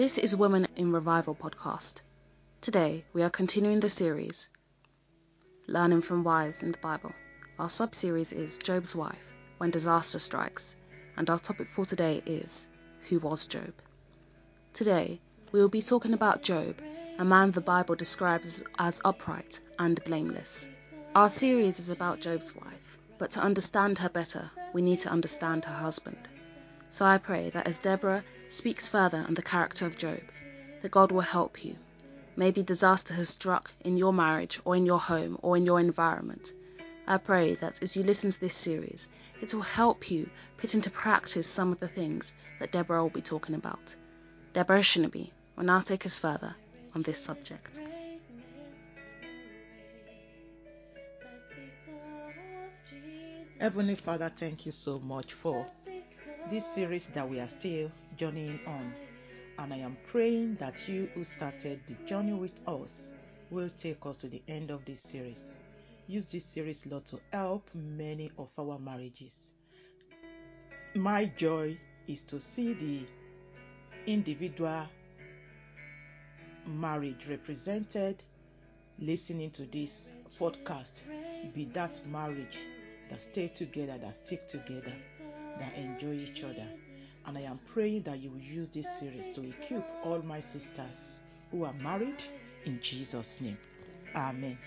This is Women in Revival podcast. Today we are continuing the series Learning from Wives in the Bible. Our sub series is Job's Wife When Disaster Strikes, and our topic for today is Who was Job? Today we will be talking about Job, a man the Bible describes as upright and blameless. Our series is about Job's wife, but to understand her better, we need to understand her husband. So I pray that as Deborah speaks further on the character of Job, that God will help you. Maybe disaster has struck in your marriage or in your home or in your environment. I pray that as you listen to this series, it will help you put into practice some of the things that Deborah will be talking about. Deborah Shinabi will now take us further on this subject. Heavenly Father, thank you so much for this series that we are still journeying on. And I am praying that you who started the journey with us will take us to the end of this series. Use this series, Lord, to help many of our marriages. My joy is to see the individual marriage represented listening to this podcast be that marriage that stay together, that stick together that enjoy each other. And I am praying that you will use this series to equip all my sisters who are married in Jesus' name. Amen.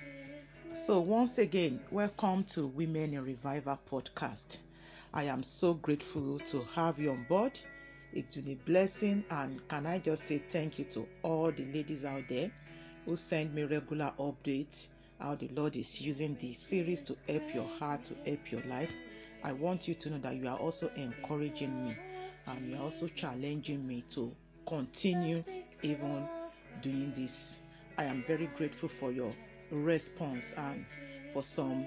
So, once again, welcome to Women in Revival podcast. I am so grateful to have you on board. It's been a blessing, and can I just say thank you to all the ladies out there who send me regular updates how the Lord is using this series to help your heart, to help your life. I want you to know that you are also encouraging me and you are also challenging me to continue even doing this. I am very grateful for your response and for some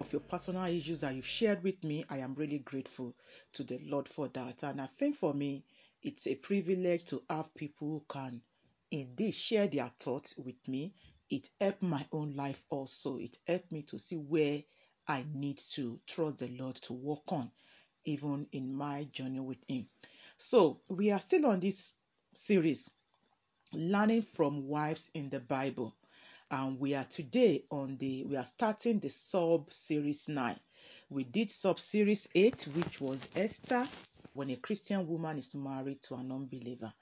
of your personal issues that you've shared with me. I am really grateful to the Lord for that. And I think for me, it's a privilege to have people who can indeed share their thoughts with me. It helped my own life also. It helped me to see where I need to trust the Lord to walk on, even in my journey with Him. So, we are still on this series, learning from wives in the Bible. And we are today on the, we are starting the sub series 9. We did sub series 8, which was Esther, when a Christian woman is married to an unbeliever.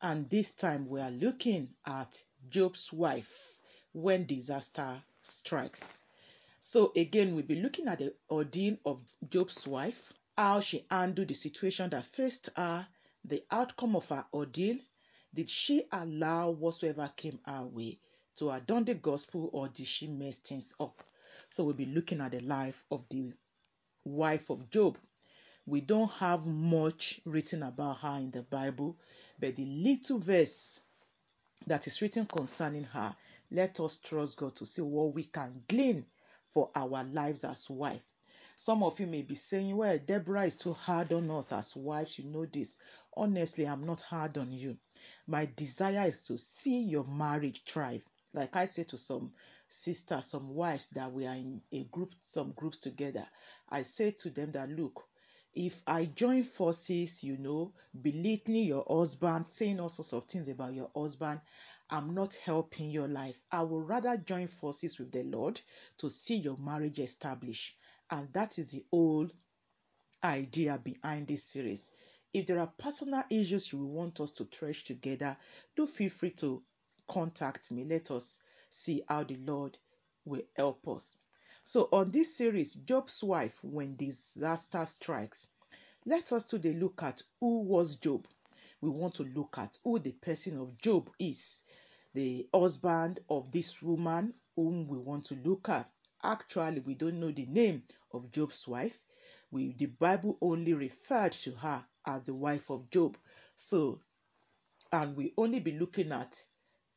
And this time we are looking at Job's wife when disaster strikes. So again, we'll be looking at the ordeal of Job's wife, how she handled the situation that faced her, the outcome of her ordeal. Did she allow whatsoever came her way to adorn the gospel or did she mess things up? So we'll be looking at the life of the wife of Job. We don't have much written about her in the Bible, but the little verse that is written concerning her, let us trust God to see what we can glean for our lives as wife. Some of you may be saying, Well, Deborah is too hard on us as wives. You know this. Honestly, I'm not hard on you. My desire is to see your marriage thrive. Like I say to some sisters, some wives that we are in a group, some groups together, I say to them that look, if I join forces, you know, belittling your husband, saying all sorts of things about your husband, I'm not helping your life. I would rather join forces with the Lord to see your marriage established. And that is the whole idea behind this series. If there are personal issues you want us to thresh together, do feel free to contact me. Let us see how the Lord will help us. So, on this series, Job's wife, when disaster strikes, let us today look at who was Job. We want to look at who the person of Job is, the husband of this woman whom we want to look at. Actually, we don't know the name of Job's wife. We, the Bible only referred to her as the wife of Job. So, and we only be looking at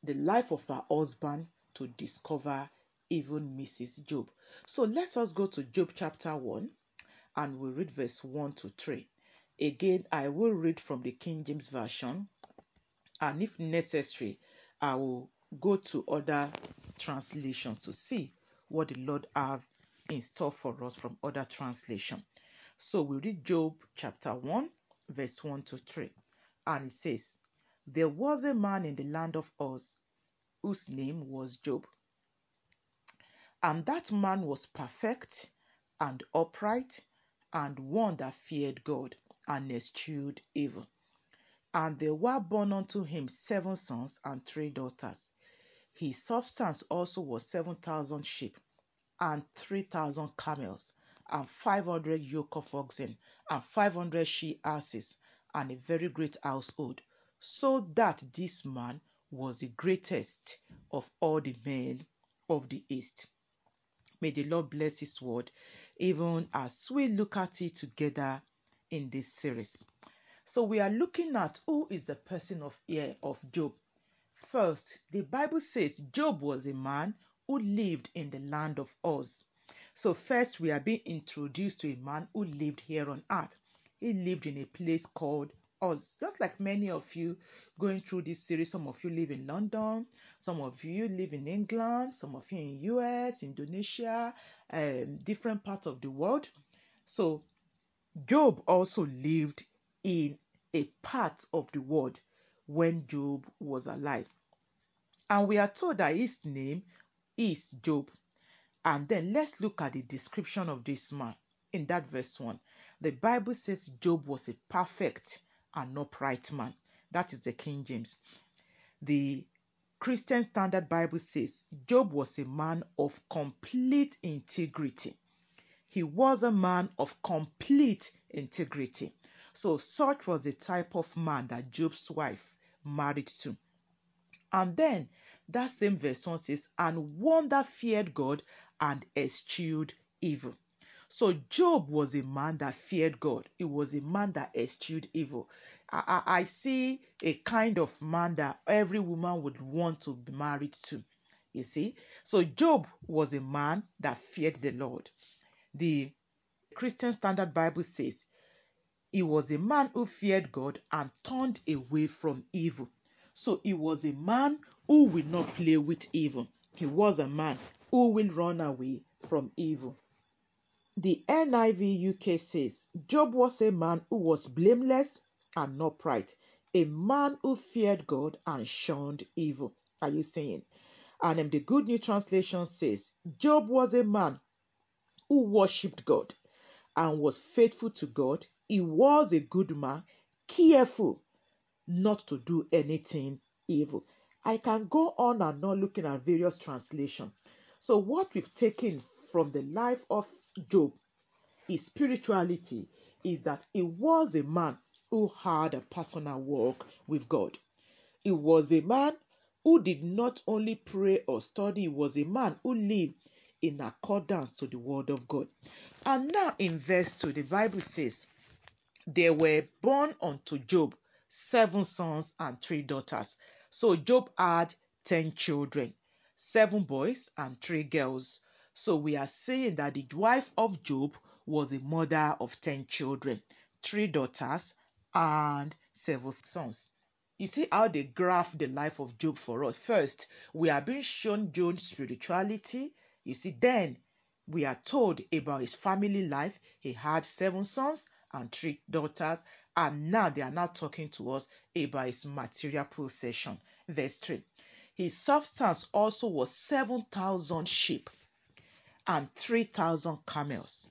the life of her husband to discover even Mrs. Job. So let us go to Job chapter 1 and we'll read verse 1 to 3. Again, I will read from the King James Version, and if necessary, I will go to other translations to see what the Lord have in store for us from other translation. So we read Job chapter 1, verse 1 to 3, and it says, there was a man in the land of Uz whose name was Job. And that man was perfect and upright and one that feared God and eschewed evil. And there were born unto him seven sons and three daughters. His substance also was seven thousand sheep and three thousand camels and five hundred yoke of oxen and five hundred she asses and a very great household, so that this man was the greatest of all the men of the east. May the Lord bless his word even as we look at it together in this series. So we are looking at who is the person of ear of Job. First, the Bible says Job was a man who lived in the land of Uz. So first we are being introduced to a man who lived here on earth. He lived in a place called Uz. Just like many of you going through this series, some of you live in London, some of you live in England, some of you in US, Indonesia, um, different parts of the world. So Job also lived in a part of the world when Job was alive. And we are told that his name is Job. And then let's look at the description of this man in that verse 1. The Bible says Job was a perfect and upright man. That is the King James. The Christian Standard Bible says Job was a man of complete integrity. He was a man of complete integrity. So, such was the type of man that Job's wife married to. And then that same verse 1 says, And one that feared God and eschewed evil. So Job was a man that feared God. He was a man that eschewed evil. I, I, I, see a kind of man that every woman would want to be married to. You see? So Job was a man that feared the Lord. The Christian Standard Bible says he was a man who feared God and turned away from evil. So he was a man who will not play with evil. He was a man who will run away from evil. The NIV UK says Job was a man who was blameless and upright, a man who feared God and shunned evil. Are you saying? And the Good News Translation says Job was a man who worshipped God and was faithful to God. He was a good man, careful not to do anything evil. I can go on and on looking at various translations. So, what we've taken from the life of Job, his spirituality, is that he was a man who had a personal walk with God. He was a man who did not only pray or study, he was a man who lived in accordance to the word of God. And now in verse 2, the Bible says, There were born unto Job seven sons and three daughters. So Job had ten children, seven boys and three girls. So we are saying that the wife of Job was a mother of ten children, three daughters, and seven sons. You see how they graph the life of Job for us. First, we are being shown Job's spirituality. You see, then we are told about his family life. He had seven sons and three daughters, and now they are now talking to us about his material possession. Verse 3. His substance also was 7,000 sheep and 3,000 camels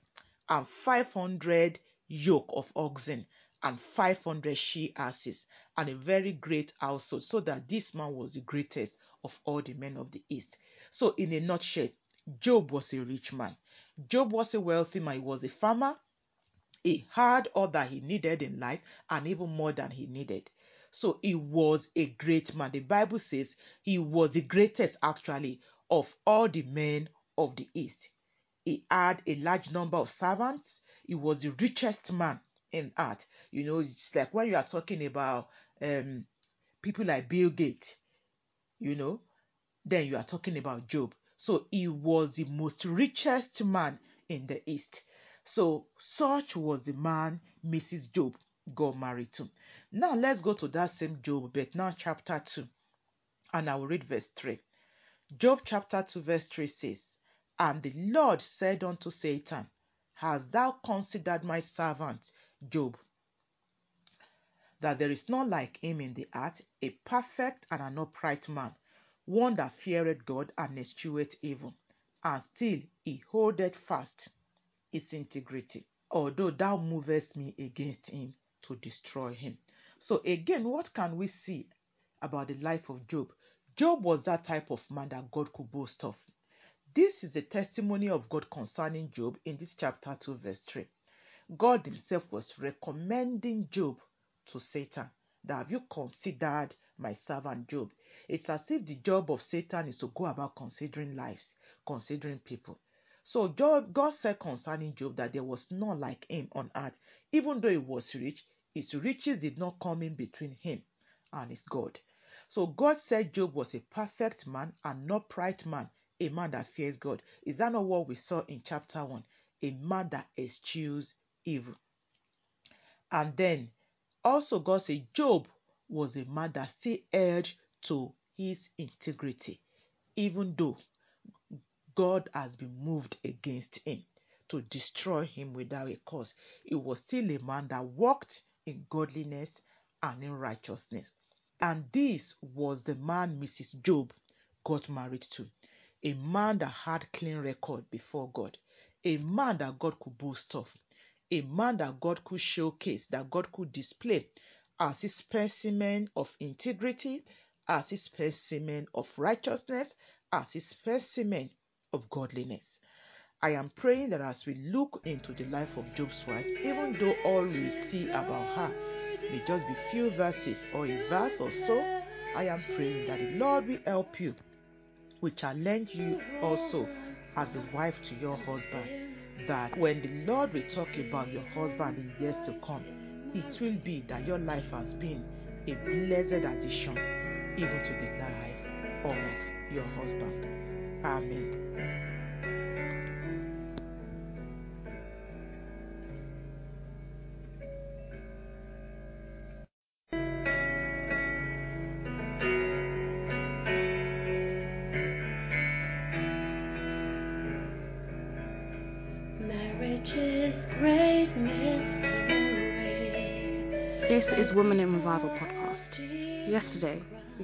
and 500 yoke of oxen and 500 she asses and a very great household so that this man was the greatest of all the men of the east so in a nutshell job was a rich man. Job was a wealthy man. He was a farmer. He had all that he needed in life and even more than he needed. So he was a great man. The bible says he was the greatest actually of all the men of the east. He had a large number of servants. He was the richest man in art. You know, it's like when you are talking about um, people like Bill Gates, you know, then you are talking about Job. So he was the most richest man in the East. So such was the man Mrs. Job got married to. Now let's go to that same Job, but now chapter 2. And I will read verse 3. Job chapter 2, verse 3 says, And the Lord said unto Satan, Hast thou considered my servant Job, that there is none like him in the earth, a perfect and an upright man, one that feareth God and escheweth evil, and still he holdeth fast his integrity, although thou movest me against him to destroy him. So, again, what can we see about the life of Job? Job was that type of man that God could boast of. This is the testimony of God concerning Job in this chapter 2, verse 3. God Himself was recommending Job to Satan that have you considered my servant Job? It's as if the job of Satan is to go about considering lives, considering people. So Job, God said concerning Job that there was none like him on earth. Even though he was rich, his riches did not come in between him and his God. So God said Job was a perfect man, an upright man, a man that fears God. Is that not what we saw in chapter 1? A man that eschews evil. And then also God said Job was a man that still held to his integrity, even though God has been moved against him to destroy him without a cause. He was still a man that walked in godliness and in righteousness. And this was the man Mrs. Job got married to. A man that had clean record before God. A man that God could boast of. A man that God could showcase, that God could display as a specimen of integrity, as his specimen of righteousness, as his specimen of godliness. I am praying that as we look into the life of Job's wife, even though all we see about her may just be few verses or a verse or so, I am praying that the Lord will help you, will challenge you also as a wife to your husband. That when the Lord will talk about your husband in years to come, it will be that your life has been a blessed addition even to the life of your husband. Amen.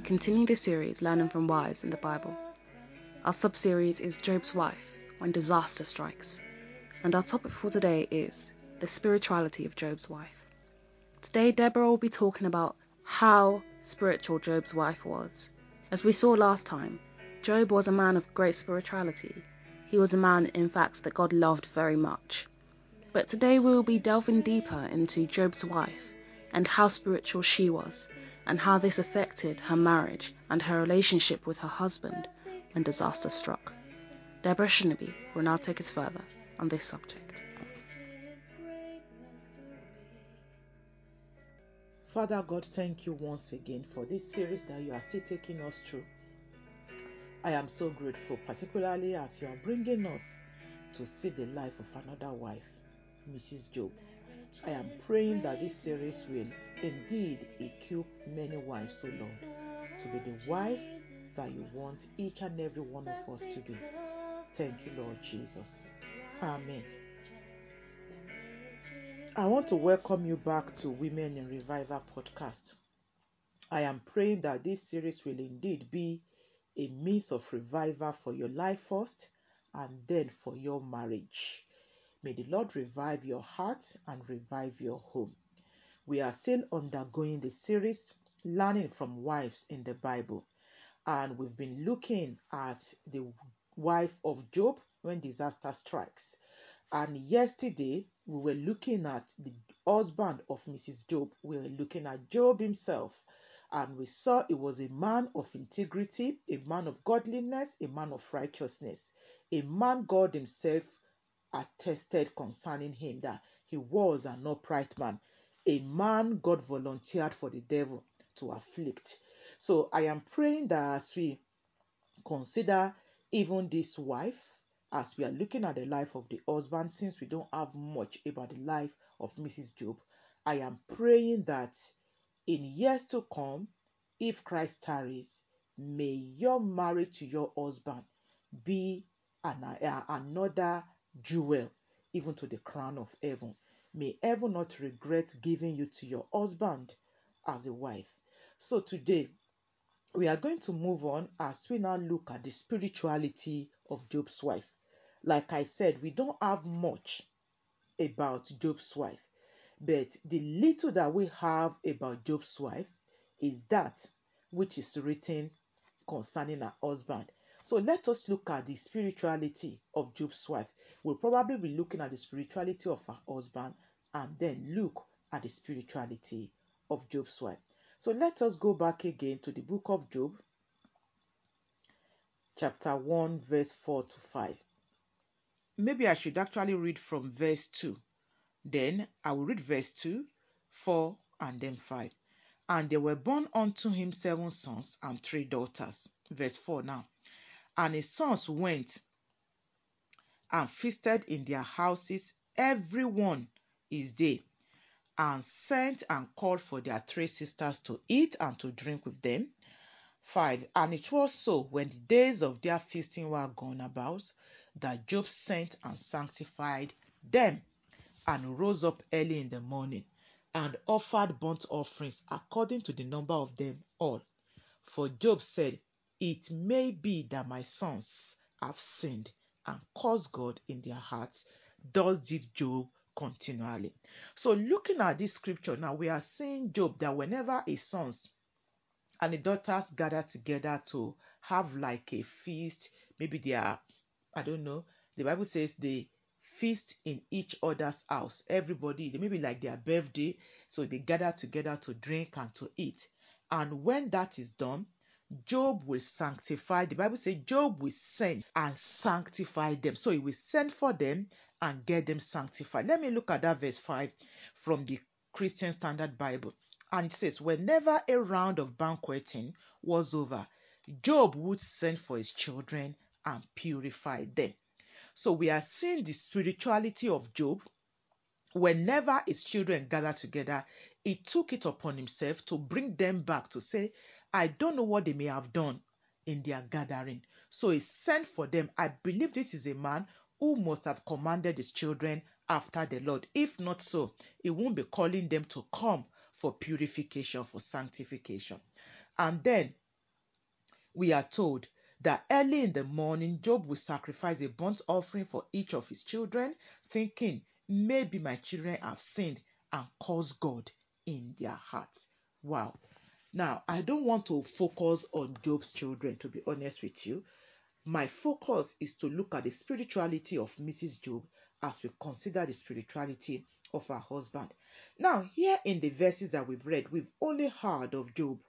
Continue the series Learning from Wives in the Bible. Our sub series is Job's Wife When Disaster Strikes, and our topic for today is the spirituality of Job's wife. Today, Deborah will be talking about how spiritual Job's wife was. As we saw last time, Job was a man of great spirituality. He was a man, in fact, that God loved very much. But today we will be delving deeper into Job's wife and how spiritual she was, and how this affected her marriage and her relationship with her husband when disaster struck. Deborah Shinabi will now take us further on this subject. Father God, thank you once again for this series that you are still taking us through. I am so grateful, particularly as you are bringing us to see the life of another wife, Mrs. Job. I am praying that this series will indeed equip many wives, O Lord, to be the wife that you want each and every one of us to be. Thank you, Lord Jesus. Amen. I want to welcome you back to Women in Revival podcast. I am praying that this series will indeed be a means of revival for your life first and then for your marriage. May the Lord revive your heart and revive your home. We are still undergoing the series Learning from Wives in the Bible, and we've been looking at the wife of Job when disaster strikes. And yesterday we were looking at the husband of Mrs. Job. We were looking at Job himself, and we saw he was a man of integrity, a man of godliness, a man of righteousness, a man God Himself attested concerning him that he was an upright man, a man God volunteered for the devil to afflict. So I am praying that as we consider even this wife, as we are looking at the life of the husband, since we don't have much about the life of Mrs. Job, I am praying that in years to come, if Christ tarries, may your marriage to your husband be an, uh, another jewel even to the crown of heaven. May heaven not regret giving you to your husband as a wife. So today, we are going to move on as we now look at the spirituality of Job's wife. Like I said, we don't have much about Job's wife, but the little that we have about Job's wife is that which is written concerning her husband. So let us look at the spirituality of Job's wife. We'll probably be looking at the spirituality of her husband and then look at the spirituality of Job's wife. So let us go back again to the book of Job, chapter 1, verse 4 to 5. Maybe I should actually read from verse 2. Then I will read verse 2, 4, and then 5. And there were born unto him seven sons and three daughters. Verse 4 now. And his sons went and feasted in their houses, every one his day, and sent and called for their three sisters to eat and to drink with them. 5. And it was so when the days of their feasting were gone about that Job sent and sanctified them and rose up early in the morning and offered burnt offerings according to the number of them all. For Job said, It may be that my sons have sinned and caused God in their hearts. Thus did Job continually. So, looking at this scripture now, we are seeing Job that whenever his sons and the daughters gather together to have like a feast, maybe they are, I don't know, the Bible says they feast in each other's house. Everybody, they maybe like their birthday, so they gather together to drink and to eat. And when that is done, Job will sanctify. The Bible says Job will send and sanctify them. So he will send for them and get them sanctified. Let me look at that verse 5 from the Christian Standard Bible. And it says, Whenever a round of banqueting was over, Job would send for his children and purify them. So we are seeing the spirituality of Job. Whenever his children gather together, he took it upon himself to bring them back to say, I don't know what they may have done in their gathering. So he sent for them. I believe this is a man who must have commanded his children after the Lord. If not so, he won't be calling them to come for purification, for sanctification. And then we are told that early in the morning, Job will sacrifice a burnt offering for each of his children, thinking, maybe my children have sinned and caused God in their hearts. Wow. Now, I don't want to focus on Job's children, to be honest with you. My focus is to look at the spirituality of Mrs. Job as we consider the spirituality of her husband. Now, here in the verses that we've read, we've only heard of Job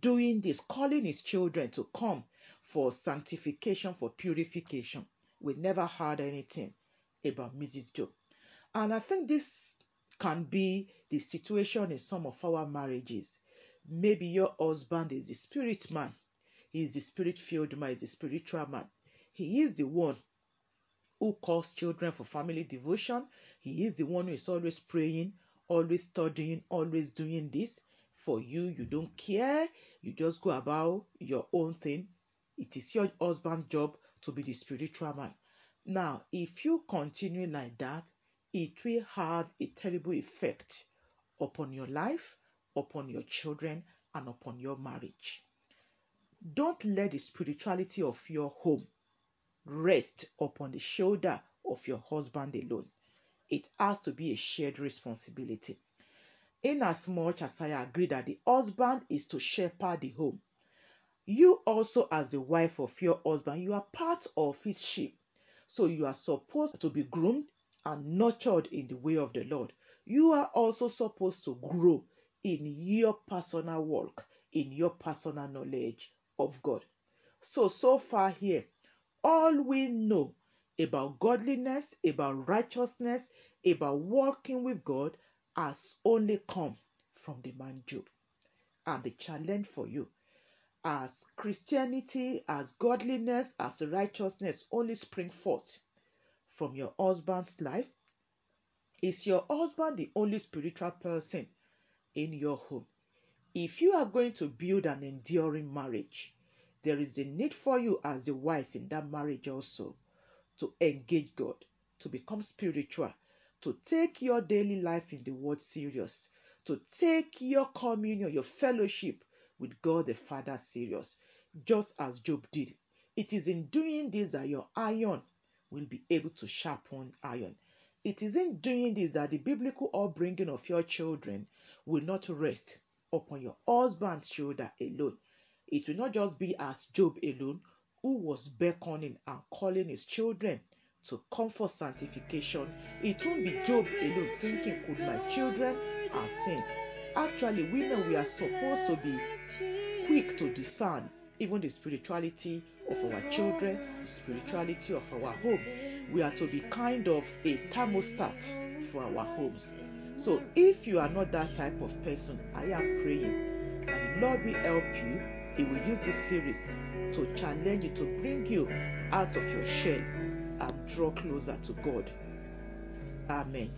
doing this, calling his children to come for sanctification, for purification. We never heard anything about Mrs. Job. And I think this can be the situation in some of our marriages. Maybe your husband is the spirit man, he is the spirit filled man, is the spiritual man. He is the one who calls children for family devotion. He is the one who is always praying, always studying, always doing this. For you, you don't care. You just go about your own thing. It is your husband's job to be the spiritual man. Now, if you continue like that, it will have a terrible effect upon your life, upon your children, and upon your marriage. Don't let the spirituality of your home rest upon the shoulder of your husband alone. It has to be a shared responsibility. Inasmuch as I agree that the husband is to shepherd the home, you also, as the wife of your husband, you are part of his sheep. So you are supposed to be groomed and nurtured in the way of the Lord. You are also supposed to grow in your personal walk, in your personal knowledge of God. So, so far here, all we know about godliness, about righteousness, about walking with God has only come from the man Job. And the challenge for you as Christianity, as godliness, as righteousness only spring forth from your husband's life? Is your husband the only spiritual person in your home? If you are going to build an enduring marriage, there is a need for you as the wife in that marriage also to engage God, to become spiritual, to take your daily life in the word serious, to take your communion, your fellowship with God the Father serious, just as Job did. It is in doing this that your iron will be able to sharpen iron. It is in doing this that the biblical upbringing of your children will not rest upon your husband's shoulder alone. It will not just be as Job alone who was beckoning and calling his children to come for sanctification. It won't be Job alone thinking, Could my children have sinned? Actually, women, we are supposed to be quick to discern even the spirituality of our children, the spirituality of our home. We are to be kind of a thermostat for our homes. So, if you are not that type of person, I am praying and Lord will help you. He will use this series to challenge you, to bring you out of your shell and draw closer to God. Amen.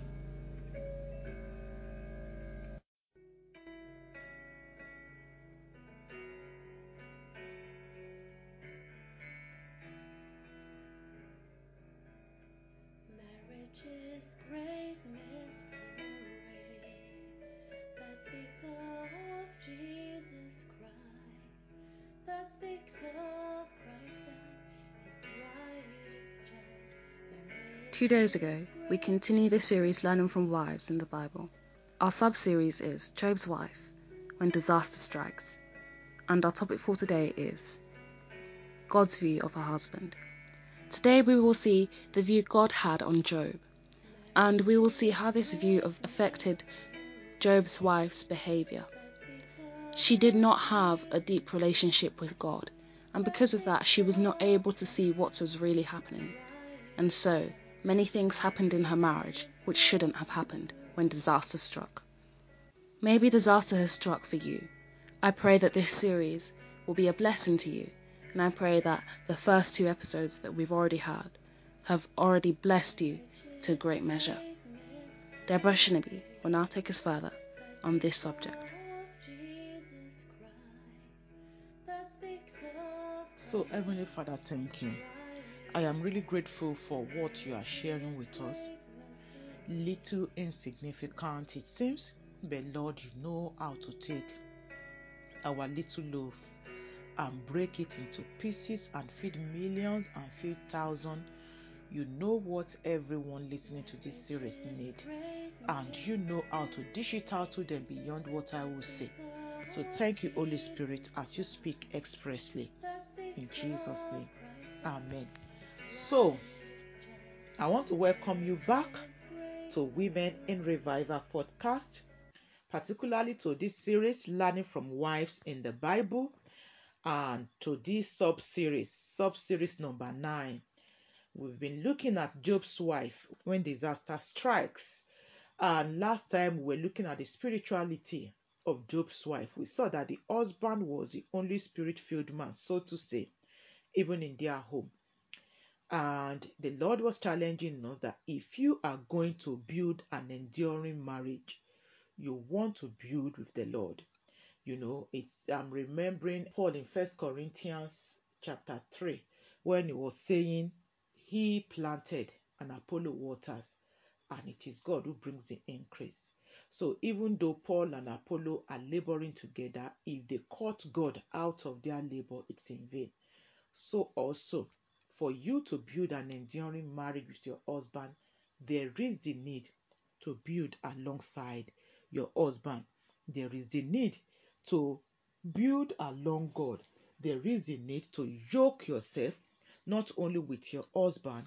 Days ago, we continue the series Learning from Wives in the Bible. Our sub series is Job's Wife When Disaster Strikes, and our topic for today is God's view of her husband. Today we will see the view God had on Job, and we will see how this view affected Job's wife's behavior. She did not have a deep relationship with God, and because of that, she was not able to see what was really happening. And so, many things happened in her marriage which shouldn't have happened when disaster struck. Maybe disaster has struck for you. I pray that this series will be a blessing to you and I pray that the first two episodes that we've already had have already blessed you to a great measure. Deborah Shinabi will now take us further on this subject. So, Heavenly Father, thank you. I am really grateful for what you are sharing with us. Little insignificant it seems, but Lord, you know how to take our little loaf and break it into pieces and feed millions and feed thousands. You know what everyone listening to this series need, and you know how to dish it out to them beyond what I will say. So thank you, Holy Spirit, as you speak expressly. In Jesus' name. Amen. So I want to welcome you back to Women in Revival podcast, particularly to this series, Learning from Wives in the Bible and to this sub series, sub series number nine. We've been looking at Job's wife when disaster strikes. And last time we were looking at the spirituality of Job's wife. We saw that the husband was the only spirit filled man, so to say, even in their home. And the Lord was challenging us that if you are going to build an enduring marriage, you want to build with the Lord. You know it's i'm remembering paul in first corinthians chapter 3 when he was saying he planted and apollo waters and it is god who brings the increase. So even though paul and apollo are laboring together if they cut god out of their labor it's in vain. So also for you to build an enduring marriage with your husband there is the need to build alongside your husband there is the need to build along God, there is the need to yoke yourself not only with your husband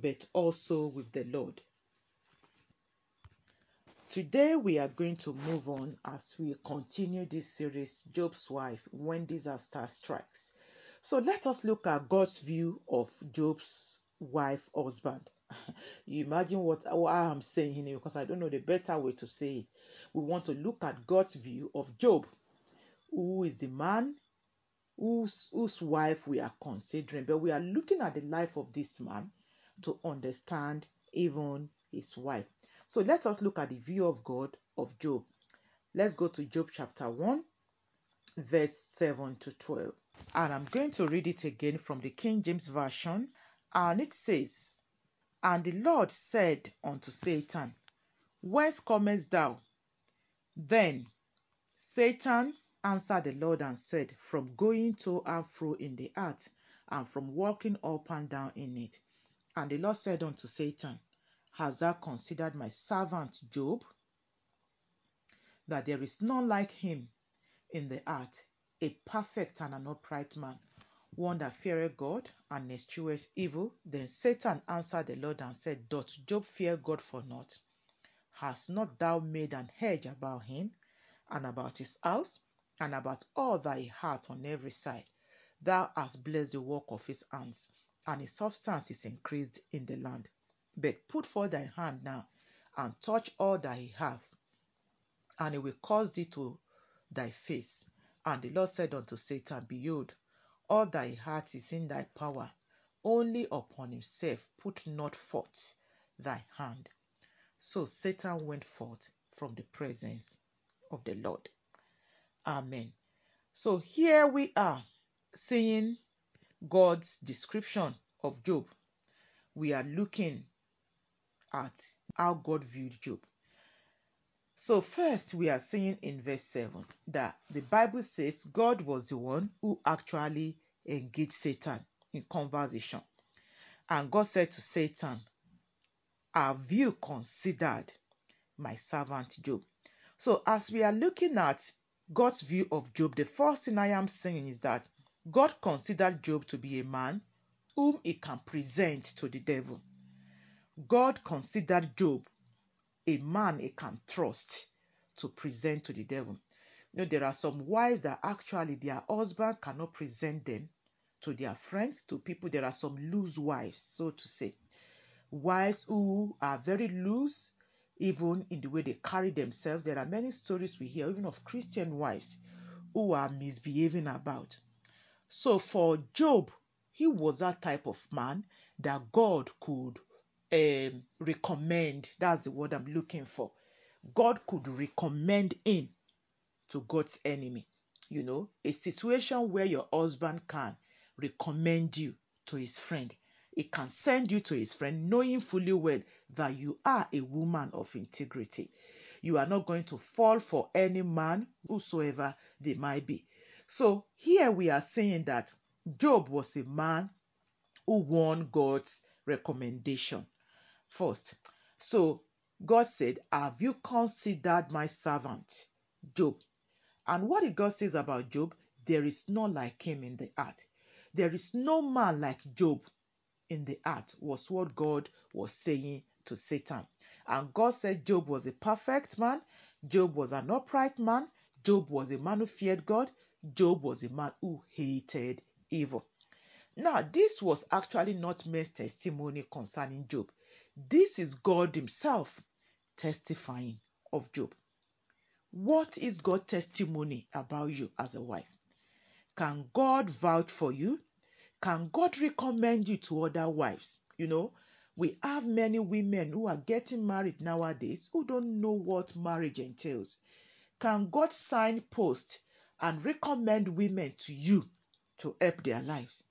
but also with the Lord. Today we are going to move on as we continue this series, Job's Wife, When Disaster Strikes. So let us look at God's view of Job's wife husband. you imagine what, what I'm saying here because I don't know the better way to say it. We want to look at God's view of Job, who is the man whose, whose wife we are considering, but we are looking at the life of this man to understand even his wife. So let us look at the view of God of Job. Let's go to Job chapter 1, verse 7 to 12. And I'm going to read it again from the King James Version. And it says, And the Lord said unto Satan, Whence comest thou? Then Satan answered the Lord and said, From going to and fro in the earth, and from walking up and down in it. And the Lord said unto Satan, Hast thou considered my servant Job? That there is none like him in the earth, a perfect and an upright man, one that feareth God and escheweth evil. Then Satan answered the Lord and said, Doth Job fear God for naught? Hast not thou made an hedge about him, and about his house, and about all thy heart on every side? Thou hast blessed the work of his hands, and his substance is increased in the land. But put forth thy hand now, and touch all that he hath, and he will cause thee to thy face. And the Lord said unto Satan, Behold, all thy heart is in thy power, only upon himself put not forth thy hand. So Satan went forth from the presence of the Lord. Amen. So here we are seeing God's description of Job. We are looking at how God viewed Job. So, first, we are seeing in verse 7 that the Bible says God was the one who actually engaged Satan in conversation. And God said to Satan, Have you considered my servant Job? So, as we are looking at God's view of Job, the first thing I am saying is that God considered Job to be a man whom he can present to the devil. God considered Job a man he can trust to present to the devil. You know, there are some wives that actually their husband cannot present them to their friends, to people. There are some loose wives, so to say. Wives who are very loose, even in the way they carry themselves. There are many stories we hear, even of Christian wives who are misbehaving about. So for Job, he was that type of man that God could um, recommend. That's the word I'm looking for. God could recommend him to God's enemy. You know, a situation where your husband can recommend you to his friend. He can send you to his friend knowing fully well that you are a woman of integrity. You are not going to fall for any man, whosoever they might be. So here we are saying that Job was a man who won God's recommendation first. So God said, Have you considered my servant Job? And what did God says about Job? There is none like him in the earth. There is no man like Job in the earth, was what God was saying to Satan. And God said Job was a perfect man, Job was an upright man, Job was a man who feared God, Job was a man who hated evil. Now, this was actually not men's testimony concerning Job. This is God Himself testifying of Job. What is God's testimony about you as a wife? Can God vouch for you? Can God recommend you to other wives? You know, we have many women who are getting married nowadays who don't know what marriage entails. Can God signpost and recommend women to you to help their lives?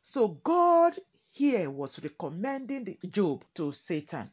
So God here was recommending Job to Satan.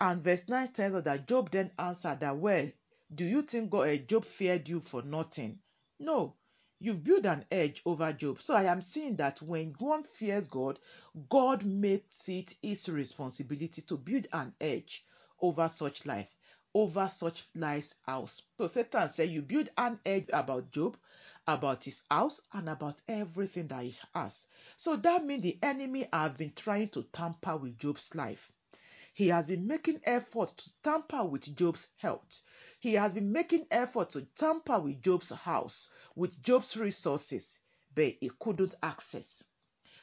And verse 9 tells us that Job then answered that, Well, do you think God, uh, Job feared you for nothing? No, you've built an edge over Job. So I am seeing that when one fears God, God makes it his responsibility to build an edge over such life, over such life's house. So Satan said, You build an edge about Job, about his house, and about everything that he has. So that means the enemy have been trying to tamper with Job's life. He has been making efforts to tamper with Job's health. He has been making efforts to tamper with Job's house, with Job's resources, but he couldn't access.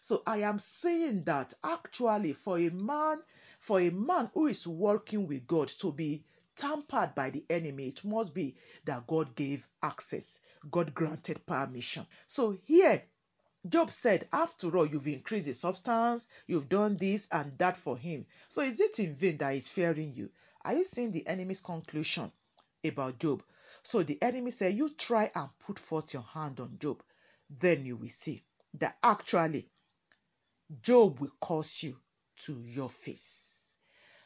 So I am saying that actually for a man, for a man who is working with God to be tampered by the enemy, it must be that God gave access. God granted permission. So here Job said, After all, you've increased the substance, you've done this and that for him. So is it in vain that he's fearing you? Are you seeing the enemy's conclusion about Job? So the enemy said, You try and put forth your hand on Job. Then you will see that actually Job will curse you to your face.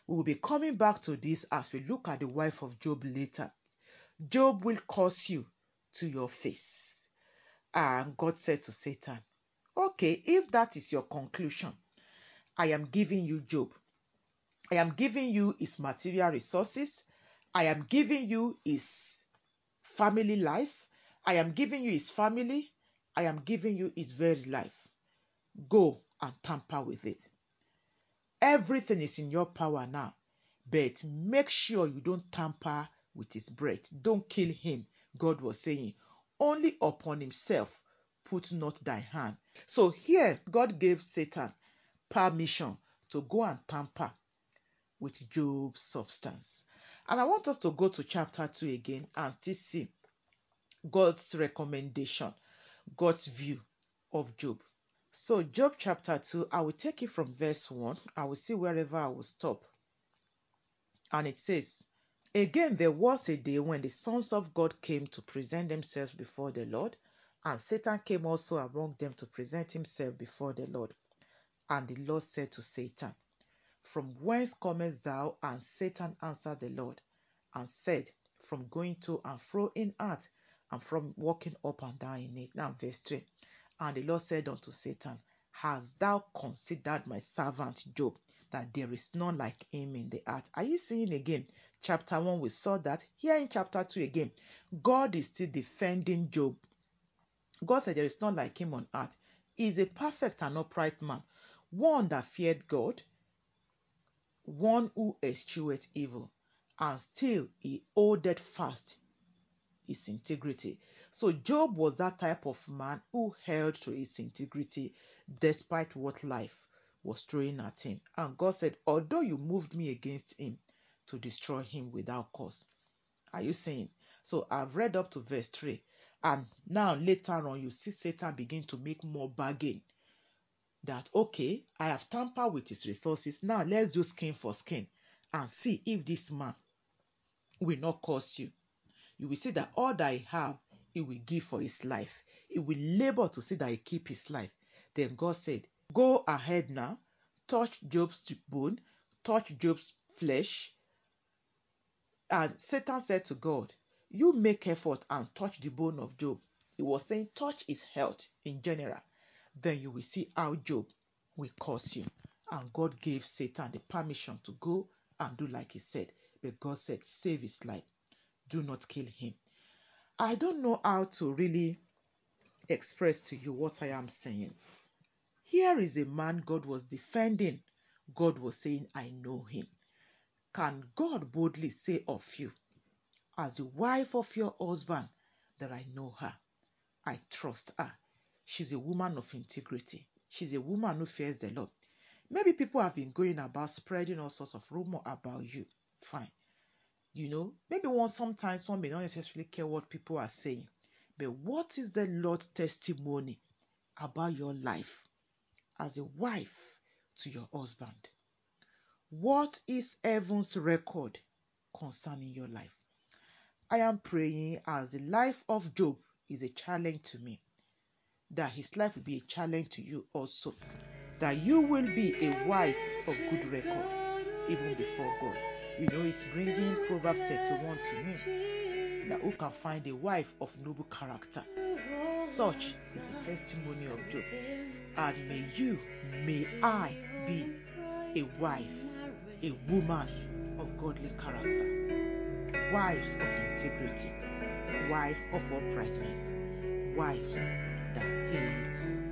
We will be coming back to this as we look at the wife of Job later. Job will curse you to your face. And God said to Satan, Okay, if that is your conclusion, I am giving you Job. I am giving you his material resources. I am giving you his family life. I am giving you his family. I am giving you his very life. Go and tamper with it. Everything is in your power now, but make sure you don't tamper with his breath. Don't kill him, God was saying. Only upon himself put not thy hand. So here, God gave Satan permission to go and tamper with Job's substance. And I want us to go to chapter 2 again and still see God's recommendation, God's view of Job. So, Job chapter 2, I will take it from verse 1. I will see wherever I will stop. And it says, Again, there was a day when the sons of God came to present themselves before the Lord, and Satan came also among them to present himself before the Lord. And the Lord said to Satan, From whence comest thou? And Satan answered the Lord and said, From going to and fro in earth, and from walking up and down in it. Now, verse 3. And the Lord said unto Satan, Hast thou considered my servant Job, that there is none like him in the earth? Are you seeing again? Chapter 1, we saw that. Here in chapter 2 again, God is still defending Job. God said, There is none like him on earth. He is a perfect and upright man, one that feared God, one who eschewed evil, and still he holded fast his integrity. So Job was that type of man who held to his integrity despite what life was throwing at him. And God said, Although you moved me against him to destroy him without cause. Are you saying? So I've read up to verse 3. And now later on, you see Satan begin to make more bargain. That okay, I have tampered with his resources. Now let's do skin for skin and see if this man will not curse you. You will see that all that I have, he will give for his life. He will labor to see that he keep his life. Then God said, Go ahead now, touch Job's bone, touch Job's flesh. And Satan said to God, You make effort and touch the bone of Job. He was saying, Touch his health in general. Then you will see how Job will curse you. And God gave Satan the permission to go and do like he said. But God said, Save his life. Do not kill him. I don't know how to really express to you what I am saying. Here is a man God was defending. God was saying, I know him. Can God boldly say of you, as the wife of your husband, that I know her? I trust her. She's a woman of integrity. She's a woman who fears the Lord. Maybe people have been going about spreading all sorts of rumor about you. Fine. You know, maybe one sometimes one may not necessarily care what people are saying. But what is the Lord's testimony about your life as a wife to your husband? What is heaven's record concerning your life? I am praying as the life of Job is a challenge to me, that his life will be a challenge to you also, that you will be a wife of good record even before God. You know, it's bringing Proverbs 31 to me that who can find a wife of noble character? Such is the testimony of Job. And may you, may I be a wife, a woman of godly character, wives of integrity, wife of uprightness, wives that hate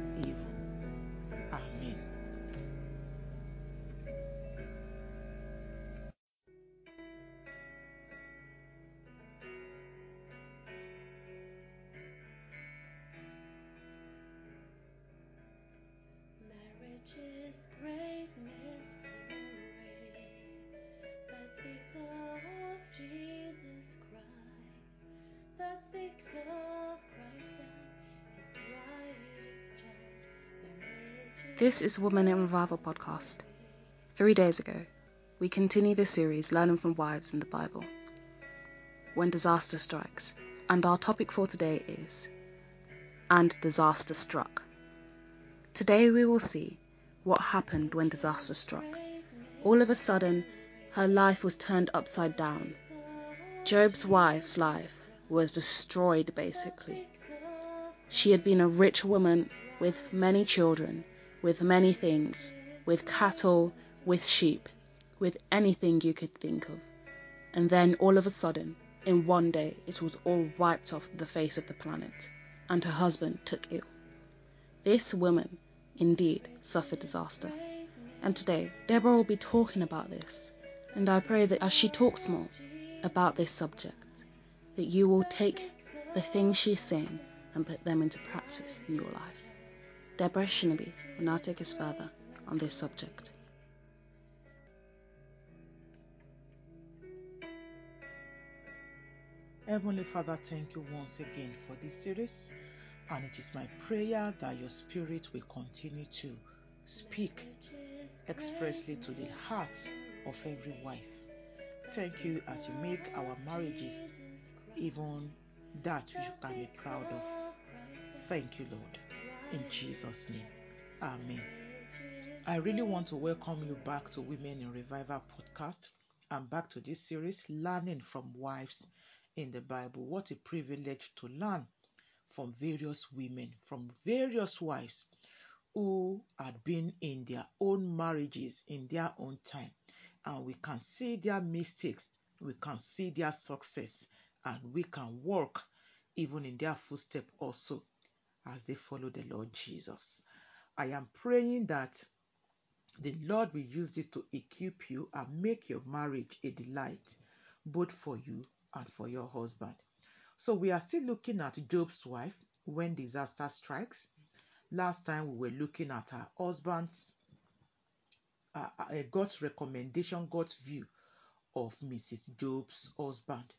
is Woman in Revival podcast. Three days ago, we continue the series Learning from Wives in the Bible. When disaster strikes, and our topic for today is And Disaster Struck. Today we will see what happened when disaster struck. All of a sudden, her life was turned upside down. Job's wife's life was destroyed basically. She had been a rich woman with many children, with many things, with cattle, with sheep, with anything you could think of. And then all of a sudden, in one day, it was all wiped off the face of the planet, and her husband took ill. This woman, indeed, suffered disaster. And today, Deborah will be talking about this, and I pray that as she talks more about this subject, that you will take the things she's saying and put them into practice in your life. Deborah Shinabi will now take us further on this subject. Heavenly Father, thank you once again for this series. And it is my prayer that your spirit will continue to speak expressly to the heart of every wife. Thank you as you make our marriages even that you can be proud of. Thank you, Lord. In Jesus' name. Amen. I really want to welcome you back to Women in Revival podcast and back to this series, Learning from Wives in the Bible. What a privilege to learn from various women, from various wives who had been in their own marriages in their own time. And we can see their mistakes, we can see their success, and we can walk even in their footsteps also as they follow the Lord Jesus. I am praying that the Lord will use this to equip you and make your marriage a delight, both for you and for your husband. So, we are still looking at Job's wife when disaster strikes. Last time we were looking at her husband's, uh, uh, God's recommendation, God's view of Mrs. Job's husband.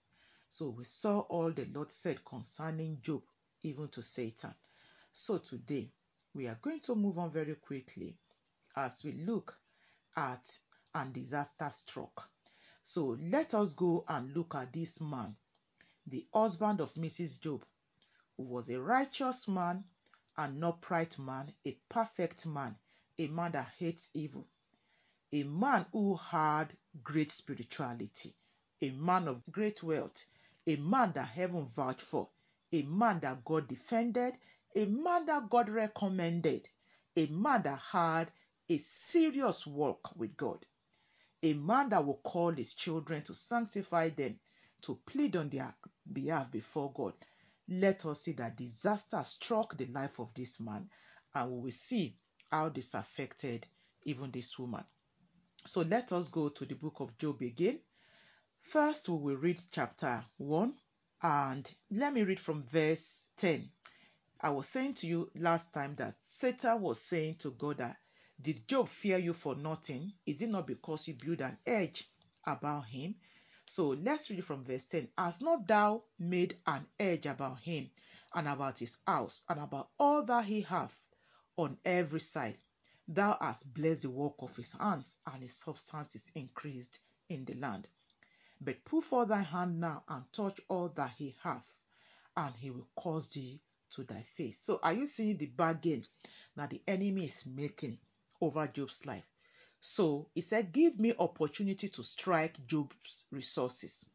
So we saw all the Lord said concerning Job, even to Satan. So today we are going to move on very quickly as we look at and disaster struck. So let us go and look at this man, the husband of Mrs. Job, who was a righteous man, an upright man, a perfect man, a man that hates evil, a man who had great spirituality, a man of great wealth, a man that heaven vouched for, a man that God defended, a man that God recommended, a man that had a serious walk with God, a man that will call his children to sanctify them, to plead on their behalf before God. Let us see that disaster struck the life of this man, and we will see how this affected even this woman. So let us go to the book of Job again. First, we will read chapter 1, and let me read from verse 10. I was saying to you last time that Satan was saying to God that did Job fear you for nothing? Is it not because you built an edge about him? So let's read from verse 10. Has not thou made an edge about him and about his house and about all that he hath on every side? Thou hast blessed the work of his hands, and his substance is increased in the land. But put forth thy hand now and touch all that he hath, and he will cause thee to thy face. So, are you seeing the bargain that the enemy is making over Job's life? So, he said, Give me opportunity to strike Job's resources.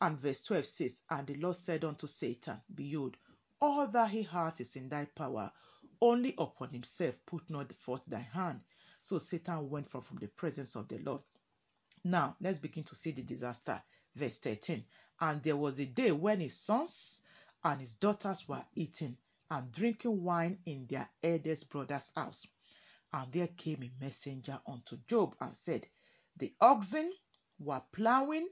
And verse 12 says, And the Lord said unto Satan, Behold, all that he hath is in thy power, only upon himself put not forth thy hand. So Satan went from, from the presence of the Lord. Now, let's begin to see the disaster. Verse 13. And there was a day when his sons and his daughters were eating and drinking wine in their eldest brother's house. And there came a messenger unto Job and said, The oxen were plowing,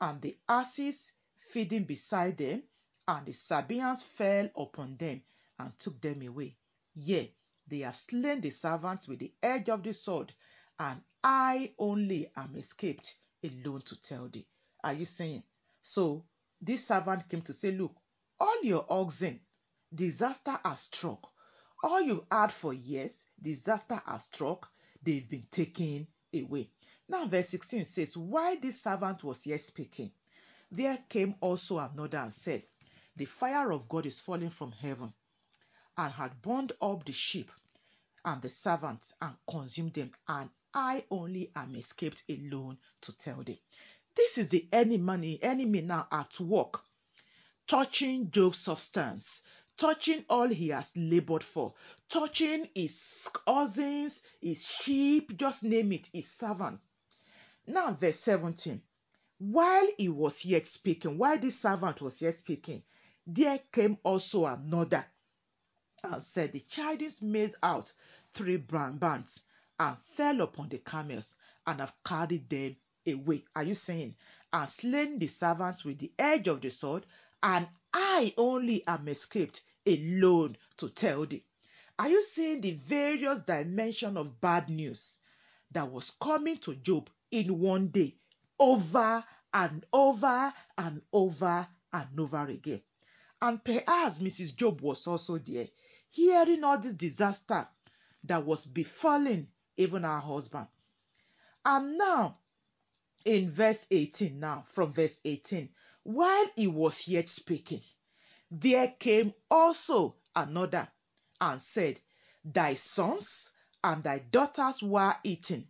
and the asses feeding beside them, and the Sabaeans fell upon them and took them away. Yea, they have slain the servants with the edge of the sword, and I only am escaped alone to tell thee. Are you saying? So this servant came to say, Look, all your oxen, disaster has struck. All you had for years, disaster has struck. They've been taken away. Now, verse 16 says, While this servant was yet speaking, there came also another and said, The fire of God is falling from heaven, and had burned up the sheep and the servants and consumed them, and I only am escaped alone to tell thee. This is the enemy, enemy now at work, touching Job's substance, touching all he has labored for, touching his cousins, his sheep, just name it, his servants. Now, verse 17. While he was yet speaking, while this servant was yet speaking, there came also another and said, The Chaldeans made out three bands and fell upon the camels and have carried them away. Are you saying? And slain the servants with the edge of the sword, and I only am escaped alone to tell thee. Are you seeing the various dimension of bad news that was coming to Job in one day, over and over and over and over again? And perhaps Mrs. Job was also there, hearing all this disaster that was befalling even her husband. And now, in verse 18, now from verse 18, while he was yet speaking, there came also another and said, Thy sons and thy daughters were eating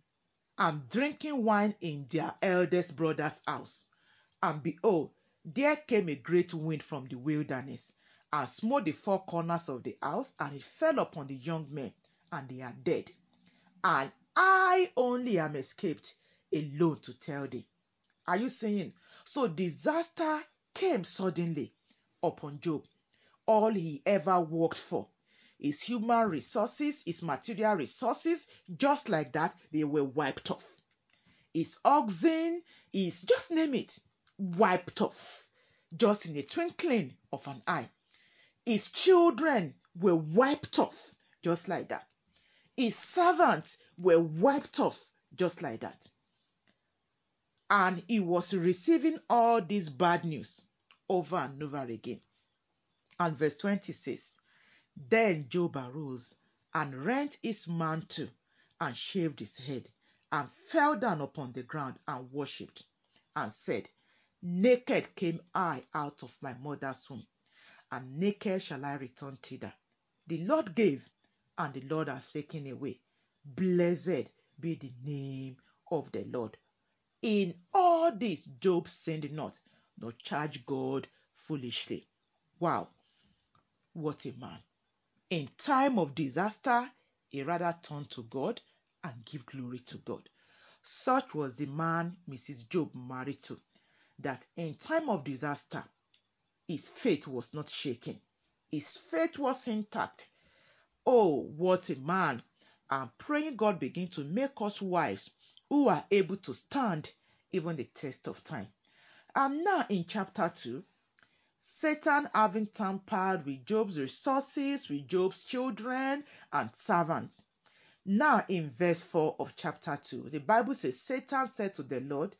and drinking wine in their eldest brother's house. And behold, there came a great wind from the wilderness and smote the four corners of the house, and it fell upon the young men, and they are dead. And I only am escaped alone to tell thee. Are you saying? So disaster came suddenly upon Job. All he ever worked for, his human resources, his material resources, just like that, they were wiped off. His oxen, his just name it, wiped off, just in a twinkling of an eye. His children were wiped off, just like that. His servants were wiped off, just like that. And he was receiving all this bad news over and over again. And verse 20 says, Then Job arose and rent his mantle and shaved his head and fell down upon the ground and worshipped and said, Naked came I out of my mother's womb, and naked shall I return thither. The Lord gave, and the Lord has taken away. Blessed be the name of the Lord. In all this, Job sinned not, nor charged God foolishly. Wow, what a man. In time of disaster, he rather turned to God and give glory to God. Such was the man Mrs. Job married to, that in time of disaster, his faith was not shaken. His faith was intact. Oh, what a man. I'm praying God begin to make us wives who are able to stand even the test of time. And now in chapter 2, Satan having tampered with Job's resources, with Job's children and servants. Now in verse 4 of chapter 2, the Bible says, Satan said to the Lord,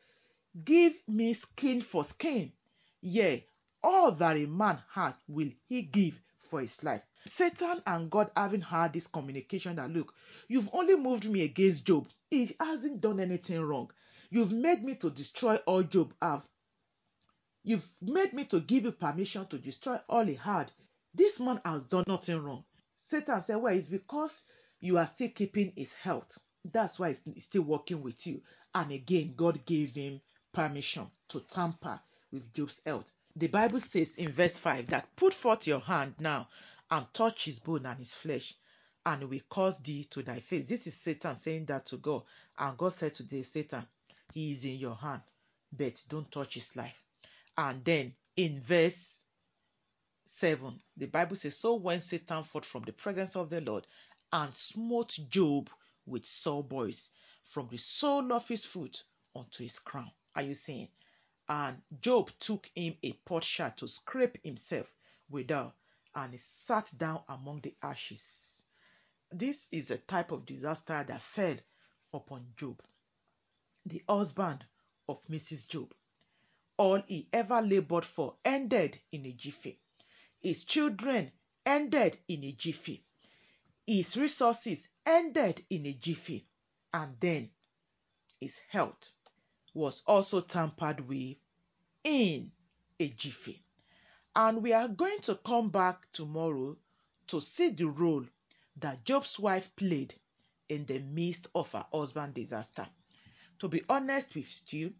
Give me skin for skin. Yea, all that a man hath will he give for his life. Satan and God having had this communication that look, you've only moved me against Job. He hasn't done anything wrong. You've made me to destroy all Job have. You've made me to give you permission to destroy all he had. This man has done nothing wrong. Satan said, Well, it's because you are still keeping his health. That's why he's still working with you. And again, God gave him permission to tamper with Job's health. The Bible says in verse 5 that put forth your hand now and touch his bone and his flesh, and will cause thee to thy face. This is Satan saying that to God. And God said to the Satan, He is in your hand, but don't touch his life. And then in verse 7, the Bible says, So when Satan fought from the presence of the Lord and smote Job with sore boils from the sole of his foot unto his crown. Are you seeing? And Job took him a potsherd to scrape himself withal, and he sat down among the ashes. This is a type of disaster that fell upon Job, the husband of Mrs. Job. All he ever labored for ended in a jiffy. His children ended in a jiffy. His resources ended in a jiffy. And then his health was also tampered with in a jiffy. And we are going to come back tomorrow to see the role that Job's wife played in the midst of her husband's disaster. To be honest with you,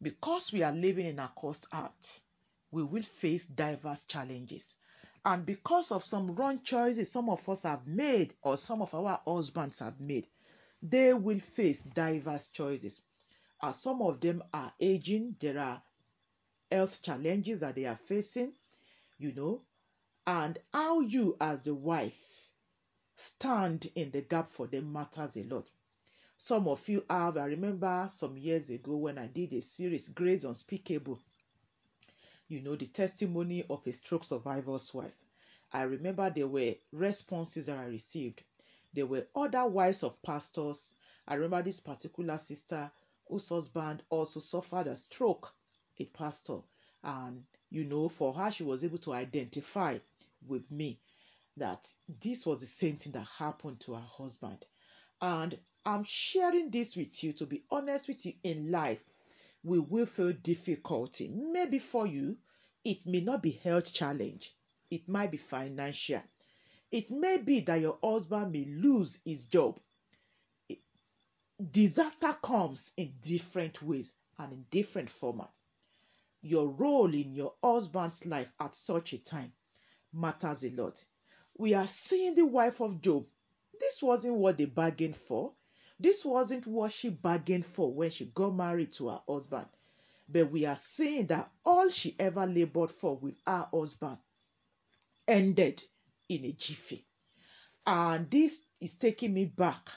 because we are living in a cursed earth, we will face diverse challenges. And because of some wrong choices some of us have made or some of our husbands have made, they will face diverse choices. As some of them are aging, there are health challenges that they are facing, you know, and how you as the wife stand in the gap for them matters a lot. Some of you have, I remember some years ago when I did a series, Grace Unspeakable, you know, the testimony of a stroke survivor's wife. I remember there were responses that I received. There were other wives of pastors. I remember this particular sister whose husband also suffered a stroke, a pastor. And, you know, for her, she was able to identify with me that this was the same thing that happened to her husband. And I'm sharing this with you to be honest with you in life. We will feel difficulty. Maybe for you, it may not be health challenge. It might be financial. It may be that your husband may lose his job. Disaster comes in different ways and in different formats. Your role in your husband's life at such a time matters a lot. We are seeing the wife of Job. This wasn't what they bargained for. This wasn't what she bargained for when she got married to her husband. But we are seeing that all she ever labored for with her husband ended in a jiffy. And this is taking me back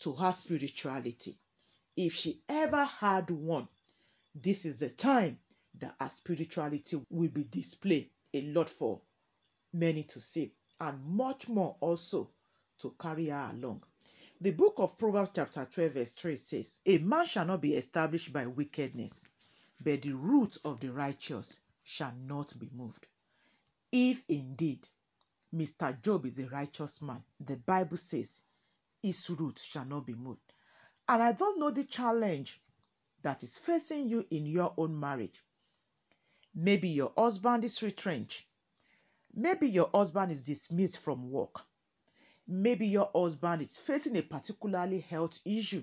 to her spirituality. If she ever had one, this is the time that our spirituality will be displayed a lot for many to see, and much more also to carry her along. The book of Proverbs, chapter 12, verse 3 says, A man shall not be established by wickedness, but the root of the righteous shall not be moved. If indeed Mr. Job is a righteous man, the Bible says his root shall not be moved. And I don't know the challenge that is facing you in your own marriage. Maybe your husband is retrenched. Maybe your husband is dismissed from work. Maybe your husband is facing a particularly health issue.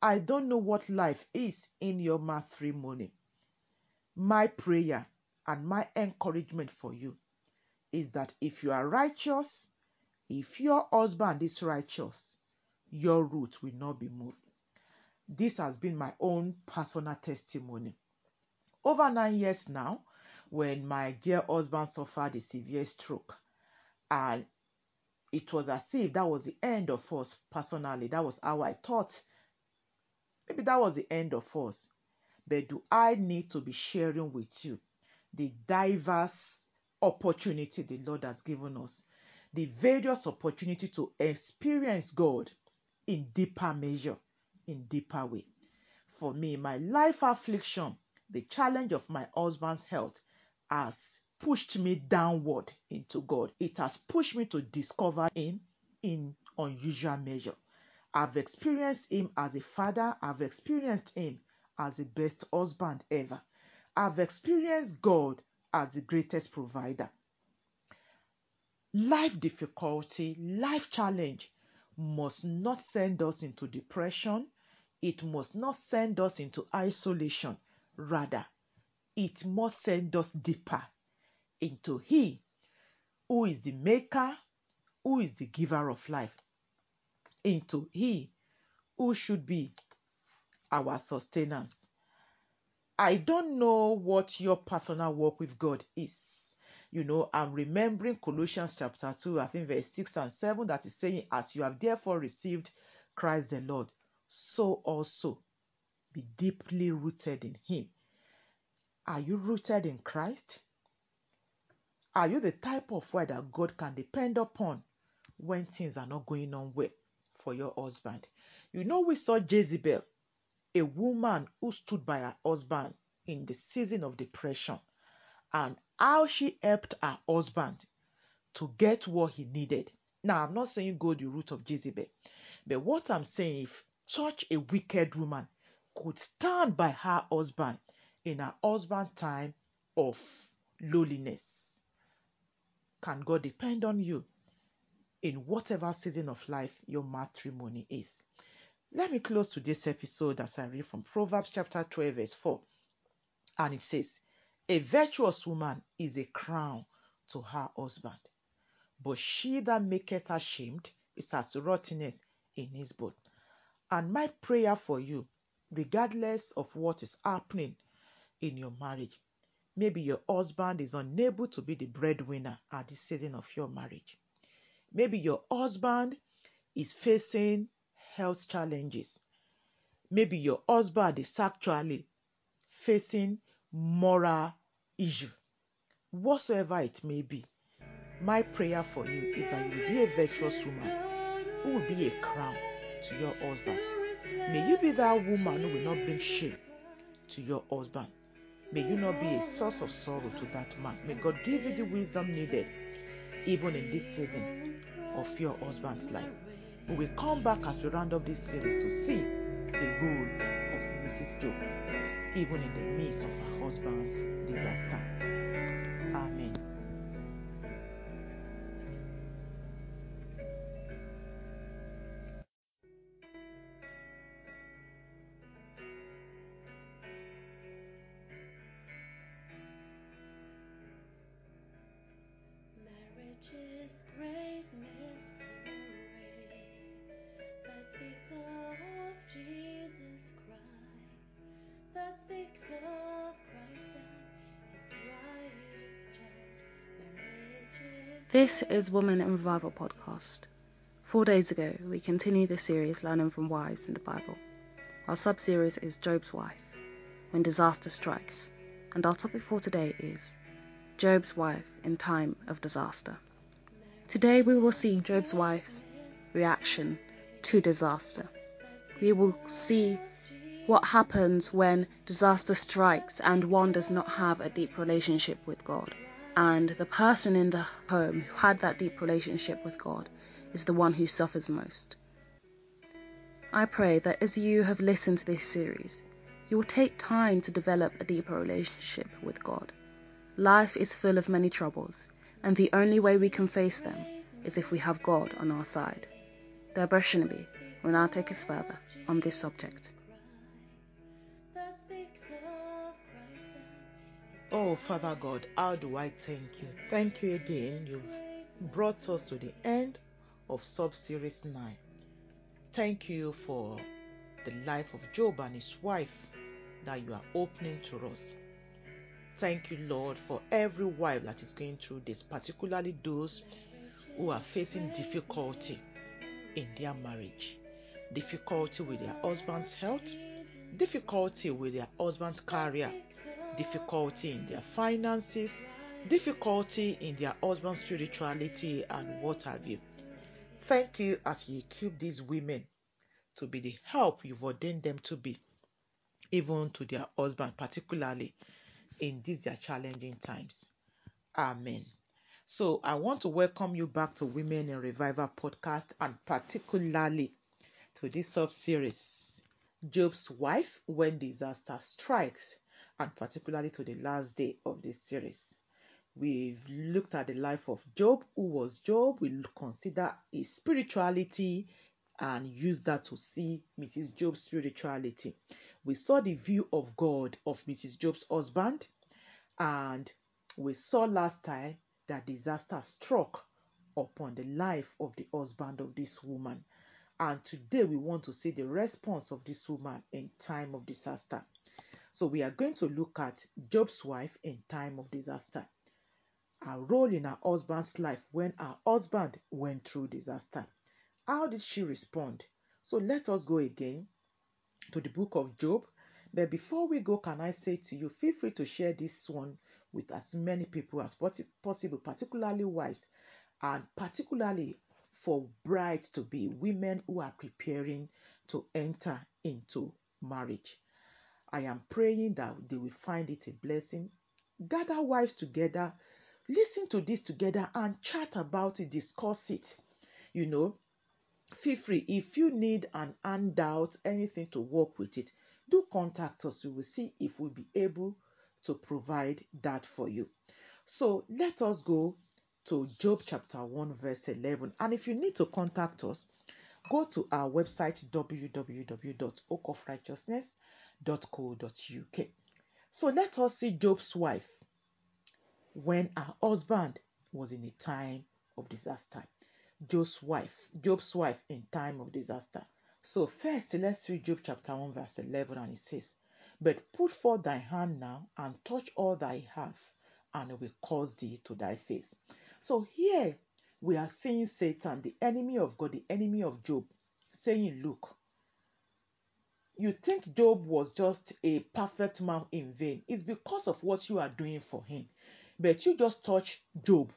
I don't know what life is in your matrimony. My prayer and my encouragement for you is that if you are righteous, if your husband is righteous, your root will not be moved. This has been my own personal testimony. Over nine years now, when my dear husband suffered a severe stroke, and it was as if that was the end of us personally. That was how I thought. Maybe that was the end of us. But do I need to be sharing with you the diverse opportunity the Lord has given us, the various opportunity to experience God in deeper measure, in deeper way. For me, my life affliction, the challenge of my husband's health has pushed me downward into God. It has pushed me to discover Him in unusual measure. I've experienced Him as a father, I've experienced Him as the best husband ever. I've experienced God as the greatest provider. Life difficulty, life challenge must not send us into depression. It must not send us into isolation. Rather, it must send us deeper into He who is the maker, who is the giver of life, into He who should be our sustenance. I don't know what your personal walk with God is. You know, I'm remembering Colossians chapter 2, I think verse 6 and 7, that is saying, As you have therefore received Christ the Lord, so also be deeply rooted in Him. Are you rooted in Christ? Are you the type of wife that God can depend upon when things are not going on well for your husband? You know, we saw Jezebel, a woman who stood by her husband in the season of depression, and how she helped her husband to get what he needed. Now, I'm not saying go the route of Jezebel, but what I'm saying, if such a wicked woman could stand by her husband in her husband time of lowliness, can God depend on you in whatever season of life your matrimony is. Let me close today's episode as I read from Proverbs chapter 12, verse 4. And it says, A virtuous woman is a crown to her husband, but she that maketh ashamed is as rottenness in his bone. And my prayer for you, regardless of what is happening in your marriage, maybe your husband is unable to be the breadwinner at the season of your marriage. Maybe your husband is facing health challenges. Maybe your husband is actually facing moral issue. Whatsoever it may be, my prayer for you is that you will be a virtuous woman who will be a crown to your husband. May you be that woman who will not bring shame to your husband. May you not be a source of sorrow to that man. May God give you the wisdom needed, even in this season of your husband's life. We will come back as we round up this series to see the role of Mrs. Job, even in the midst of her husband's disaster. This is Woman in Revival podcast. Four days ago, we continued the series Learning from Wives in the Bible. Our sub series is Job's Wife, When Disaster Strikes, and our topic for today is Job's Wife in Time of Disaster. Today, we will see Job's wife's reaction to disaster. We will see what happens when disaster strikes and one does not have a deep relationship with God. And the person in the home who had that deep relationship with God is the one who suffers most. I pray that as you have listened to this series, you will take time to develop a deeper relationship with God. Life is full of many troubles, and the only way we can face them is if we have God on our side. Deborah Shinaby will now take us further on this subject. Oh, Father God, how do I thank you? Thank you again. You've brought us to the end of sub series 9. Thank you for the life of Job and his wife that you are opening to us. Thank you, Lord, for every wife that is going through this, particularly those who are facing difficulty in their marriage, difficulty with their husband's health, difficulty with their husband's career, difficulty in their finances, difficulty in their husband's spirituality, and what have you. Thank you as you equip these women to be the help you've ordained them to be, even to their husband, particularly in these their challenging times. Amen. So I want to welcome you back to Women in Revival podcast and particularly to this sub series, Job's wife when disaster strikes, and particularly to the last day of this series. We've looked at the life of Job. Who was Job? We'll consider his spirituality and use that to see Mrs. Job's spirituality. We saw the view of God of Mrs. Job's husband, and we saw last time that disaster struck upon the life of the husband of this woman. And today we want to see the response of this woman in time of disaster. So we are going to look at Job's wife in time of disaster. Her role in her husband's life when her husband went through disaster. How did she respond? So let us go again to the book of Job. But before we go, can I say to you, feel free to share this one with as many people as possible, particularly wives, and particularly for brides to be women who are preparing to enter into marriage. I am praying that they will find it a blessing. Gather wives together, listen to this together, and chat about it, discuss it. You know, feel free if you need an handout, anything to work with it, do contact us. We will see if we'll be able to provide that for you. So let us go to Job chapter 1, verse 11. And if you need to contact us, go to our website www.oakofrighteousness.co.uk. So let us see Job's wife when her husband was in a time of disaster. Job's wife, Job's wife in time of disaster. So first, let's read Job chapter 1, verse 11, and it says, But put forth thy hand now and touch all thy hast, and it will cause thee to thy face. So here we are seeing Satan, the enemy of God, the enemy of Job, saying, Look, you think Job was just a perfect man in vain. It's because of what you are doing for him. But you just touch Job.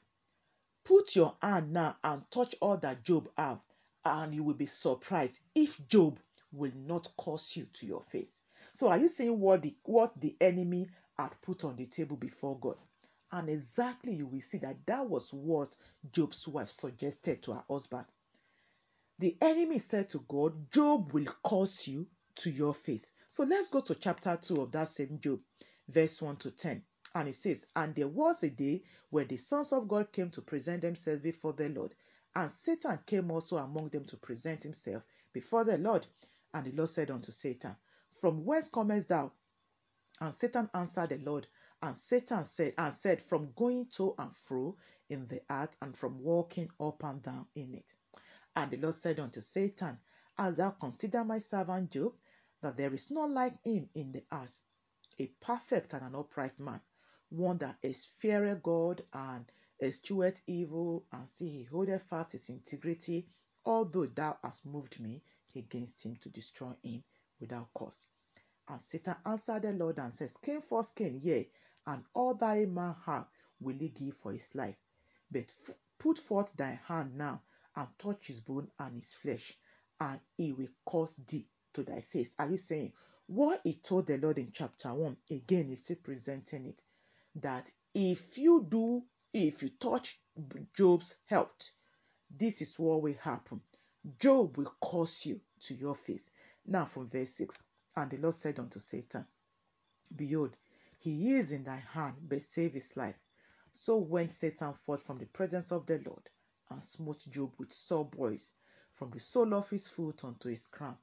Put your hand now and touch all that Job have, and you will be surprised if Job will not curse you to your face. So are you seeing what the what the enemy had put on the table before God? And exactly you will see that that was what Job's wife suggested to her husband. The enemy said to God, Job will curse you to your face. So let's go to chapter 2 of that same Job, verse 1 to 10. And it says, And there was a day when the sons of God came to present themselves before the Lord, and Satan came also among them to present himself before the Lord. And the Lord said unto Satan, From whence comest thou? And Satan answered the Lord, and Satan said, and said, From going to and fro in the earth, and from walking up and down in it. And the Lord said unto Satan, As thou consider my servant Job, that there is none like him in the earth, a perfect and an upright man, one that is feareth God and escheweth evil, and see he holdeth fast his integrity, although thou hast moved me against him to destroy him without cause. And Satan answered the Lord and said, Skin for skin, yea, and all thy man have will he give for his life. But f- put forth thy hand now and touch his bone and his flesh, and he will cause thee to thy face. Are you saying what he told the Lord in chapter 1? Again, he's still presenting it that if you do, if you touch Job's health, this is what will happen. Job will curse you to your face. Now, from verse 6 And the Lord said unto Satan, Behold, he is in thy hand, but save his life. So went Satan forth from the presence of the Lord and smote Job with sore boils from the sole of his foot unto his crown.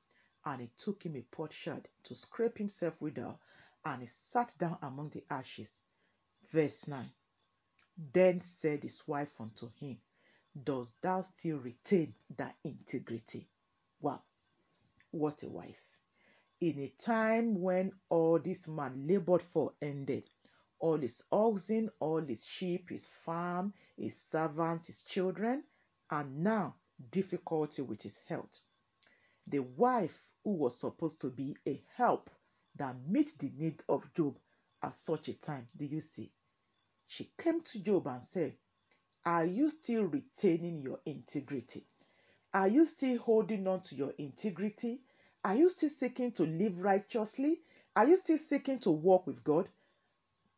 And he took him a potsherd to scrape himself withal, and he sat down among the ashes. Verse 9 Then said his wife unto him, Dost thou still retain thy integrity? Wow, what a wife! In a time when all this man labored for ended, all his oxen, all his sheep, his farm, his servants, his children, and now difficulty with his health. The wife who was supposed to be a help that meet the need of Job at such a time, do you see? She came to Job and said, Are you still retaining your integrity? Are you still holding on to your integrity? Are you still seeking to live righteously? Are you still seeking to walk with God?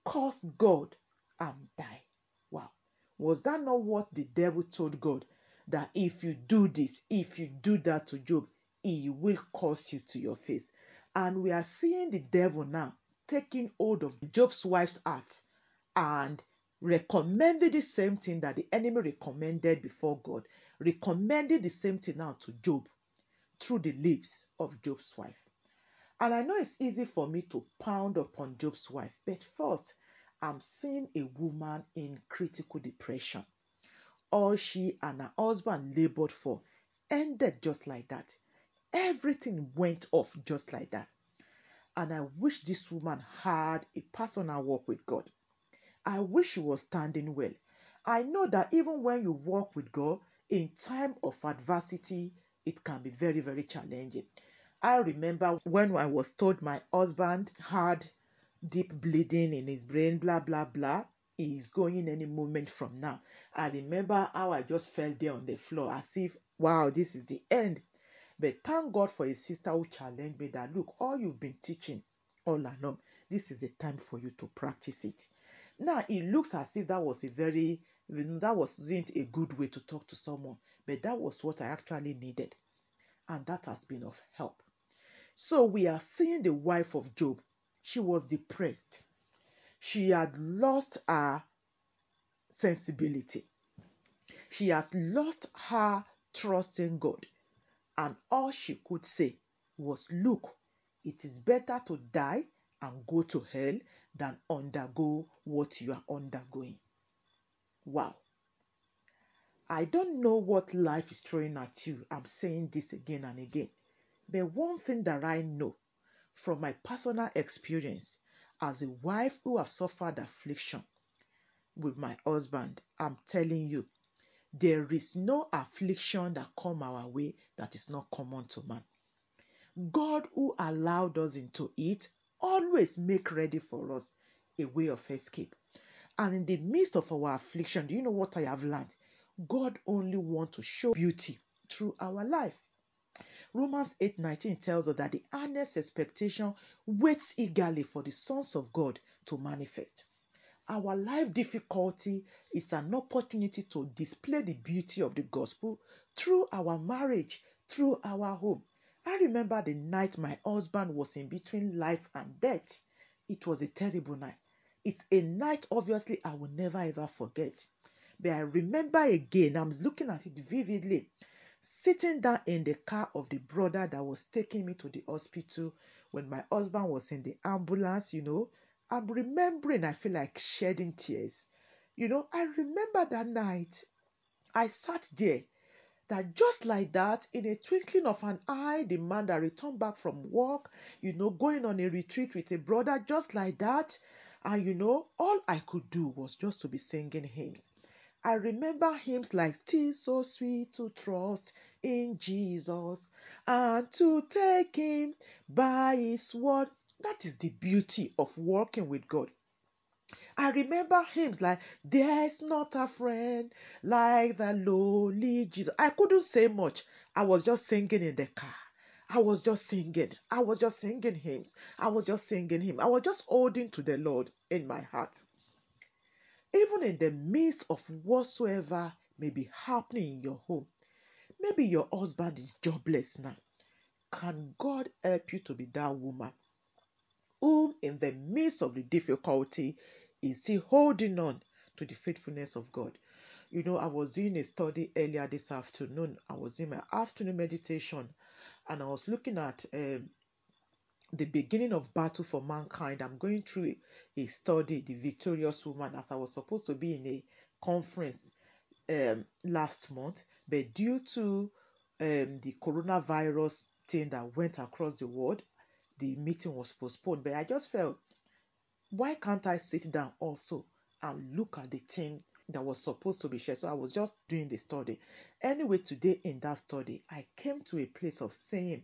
Curse God and die. Wow. Was that not what the devil told God? That if you do this, if you do that to Job, he will curse you to your face. And we are seeing the devil now taking hold of Job's wife's heart and recommended the same thing that the enemy recommended before God, recommended the same thing now to Job through the lips of Job's wife. And I know it's easy for me to pound upon Job's wife, but first, I'm seeing a woman in critical depression. All she and her husband labored for ended just like that. Everything went off just like that. And I wish this woman had a personal walk with God. I wish she was standing well. I know that even when you walk with God in time of adversity, it can be very, very challenging. I remember when I was told my husband had deep bleeding in his brain, blah, blah, blah. He's going any moment from now. I remember how I just fell there on the floor as if, wow, this is the end. But thank God for a sister who challenged me that, look, all you've been teaching all along, this is the time for you to practice it. Now, it looks as if that was a very, that wasn't a good way to talk to someone, but that was what I actually needed. And that has been of help. So we are seeing the wife of Job. She was depressed. She had lost her sensibility. She has lost her trust in God. And all she could say was, Look, it is better to die and go to hell than undergo what you are undergoing. Wow. I don't know what life is throwing at you. I'm saying this again and again. But one thing that I know from my personal experience as a wife who have suffered affliction with my husband, I'm telling you, there is no affliction that come our way that is not common to man. God who allowed us into it always make ready for us a way of escape. And in the midst of our affliction, do you know what I have learned? God only wants to show beauty through our life. Romans 8:19 tells us that the earnest expectation waits eagerly for the sons of God to manifest. Our life difficulty is an opportunity to display the beauty of the gospel through our marriage, through our home. I remember the night my husband was in between life and death. It was a terrible night. It's a night, obviously, I will never ever forget. But I remember again, I'm looking at it vividly, sitting down in the car of the brother that was taking me to the hospital when my husband was in the ambulance, you know. I'm remembering, I feel like shedding tears. You know, I remember that night. I sat there that just like that, in a twinkling of an eye, the man that returned back from work, you know, going on a retreat with a brother, just like that. And you know, all I could do was just to be singing hymns. I remember hymns like Still So Sweet to Trust in Jesus and to take Him by His word. That is the beauty of working with God. I remember hymns like There's not a friend like the lowly Jesus. I couldn't say much. I was just singing in the car. I was just singing. I was just singing hymns. I was just singing him. I was just holding to the Lord in my heart. Even in the midst of whatsoever may be happening in your home, maybe your husband is jobless now. Can God help you to be that woman whom, in the midst of the difficulty, is still holding on to the faithfulness of God? You know, I was doing a study earlier this afternoon. I was in my afternoon meditation and I was looking at um, the beginning of battle for mankind. I'm going through a, study, The Victorious Woman, as I was supposed to be in a conference um, last month, but due to um, the coronavirus thing that went across the world, the meeting was postponed. But I just felt, why can't I sit down also and look at the thing that was supposed to be shared? So I was just doing the study. Anyway, today in that study, I came to a place of saying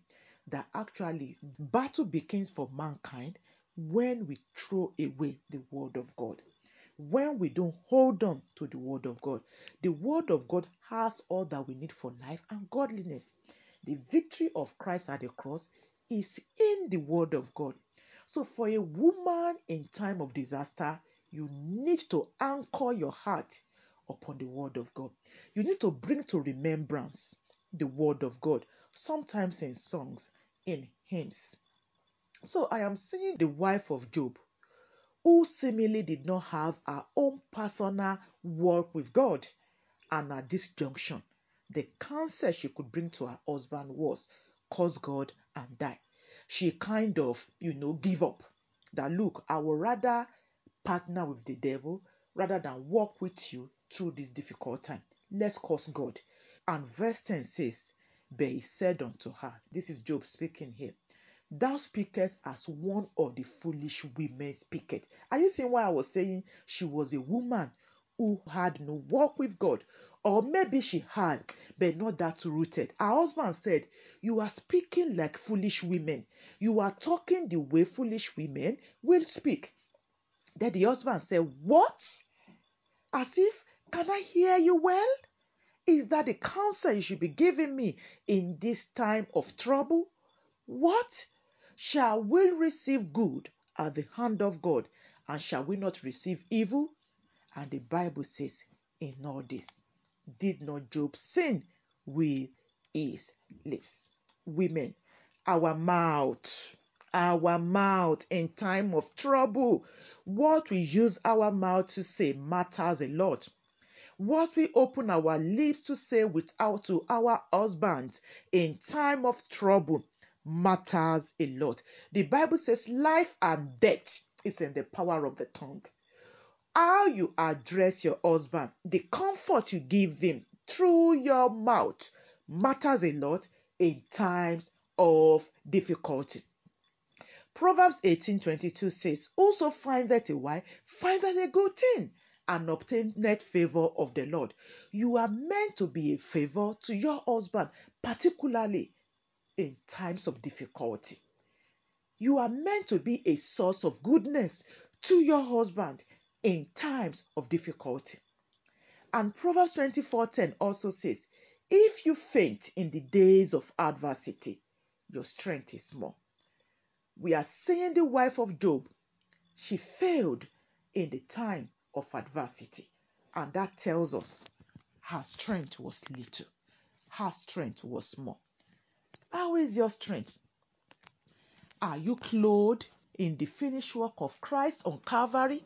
that actually battle begins for mankind when we throw away the word of God. When we don't hold on to the word of God, the word of God has all that we need for life and godliness. The victory of Christ at the cross is in the word of God. So, for a woman in time of disaster, you need to anchor your heart upon the word of God. You need to bring to remembrance the word of God, sometimes in songs, in hymns. So, I am seeing the wife of Job who seemingly did not have her own personal walk with God. And at this junction, the counsel she could bring to her husband was Cause God and die. She kind of, you know, give up. That look, I would rather partner with the devil rather than walk with you through this difficult time. Let's curse God. And verse 10 says, But he said unto her, This is Job speaking here. Thou speakest as one of the foolish women speaketh. Are you seeing why I was saying she was a woman who had no walk with God? Or maybe she had, but not that rooted. Her husband said, You are speaking like foolish women. You are talking the way foolish women will speak. Then the husband said, What? As if, can I hear you well? Is that the counsel you should be giving me in this time of trouble? What? Shall we receive good at the hand of God, and shall we not receive evil? And the Bible says, in all this, did not Job sin with his lips? Women, our mouth, our mouth in time of trouble, what we use our mouth to say matters a lot. What we open our lips to say without to our husbands in time of trouble matters a lot. The Bible says life and death is in the power of the tongue. How you address your husband, the comfort you give him through your mouth matters a lot in times of difficulty. Proverbs 18:22 says, "Also find that a wife find that a good thing, and obtaineth favor of the Lord." You are meant to be a favor to your husband, particularly in times of difficulty. You are meant to be a source of goodness to your husband in times of difficulty. And Proverbs 24:10 also says, "If you faint in the days of adversity, your strength is small." We are seeing the wife of Job. She failed in the time of adversity, and that tells us her strength was little. Her strength was small. How is your strength? Are you clothed in the finished work of Christ on Calvary?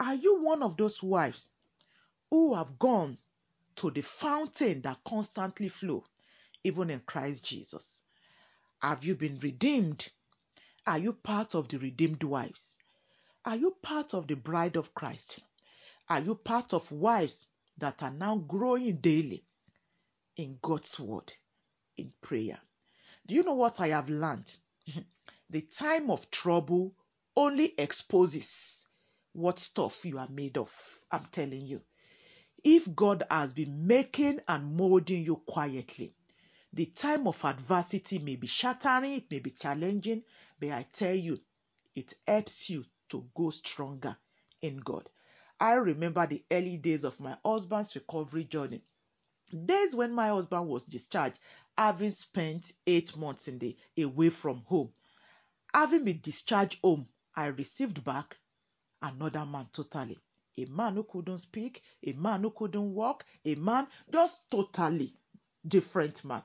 Are you one of those wives who have gone to the fountain that constantly flow, even in Christ Jesus? Have you been redeemed? Are you part of the redeemed wives? Are you part of the bride of Christ? Are you part of wives that are now growing daily in God's word, in prayer? Do you know what I have learned? the time of trouble only exposes what stuff you are made of. I'm telling you. If God has been making and molding you quietly, the time of adversity may be shattering, it may be challenging, but I tell you, it helps you to go stronger in God. I remember the early days of my husband's recovery journey. Days when my husband was discharged, having spent eight months in the away from home. Having been discharged home, I received back another man totally. A man who couldn't speak, a man who couldn't walk, a man just totally different man.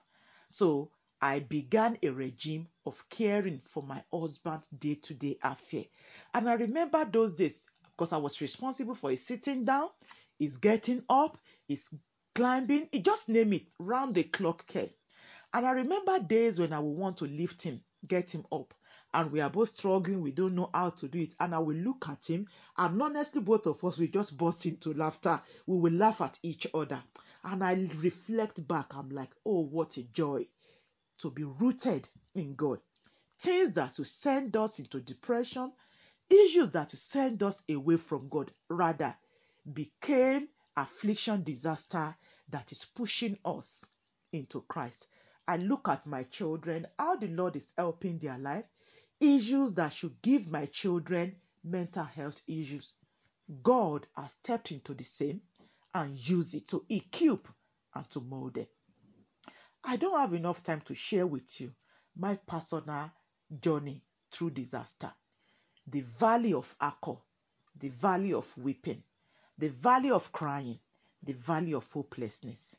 So I began a regime of caring for my husband's day to day affair. And I remember those days because I was responsible for his sitting down, his getting up, his climbing, he just name it, round the clock care. And I remember days when I would want to lift him, get him up. And we are both struggling, we don't know how to do it. And I will look at him, and honestly, both of us will just burst into laughter. We will laugh at each other. And I reflect back, I'm like, oh, what a joy to be rooted in God. Things that will send us into depression, issues that will send us away from God, rather became affliction disaster that is pushing us into Christ. I look at my children, how the Lord is helping their life, issues that should give my children mental health issues. God has stepped into the same and used it to equip and to mold them. I don't have enough time to share with you my personal journey through disaster. The valley of Achor, the valley of weeping, the valley of crying, the valley of hopelessness.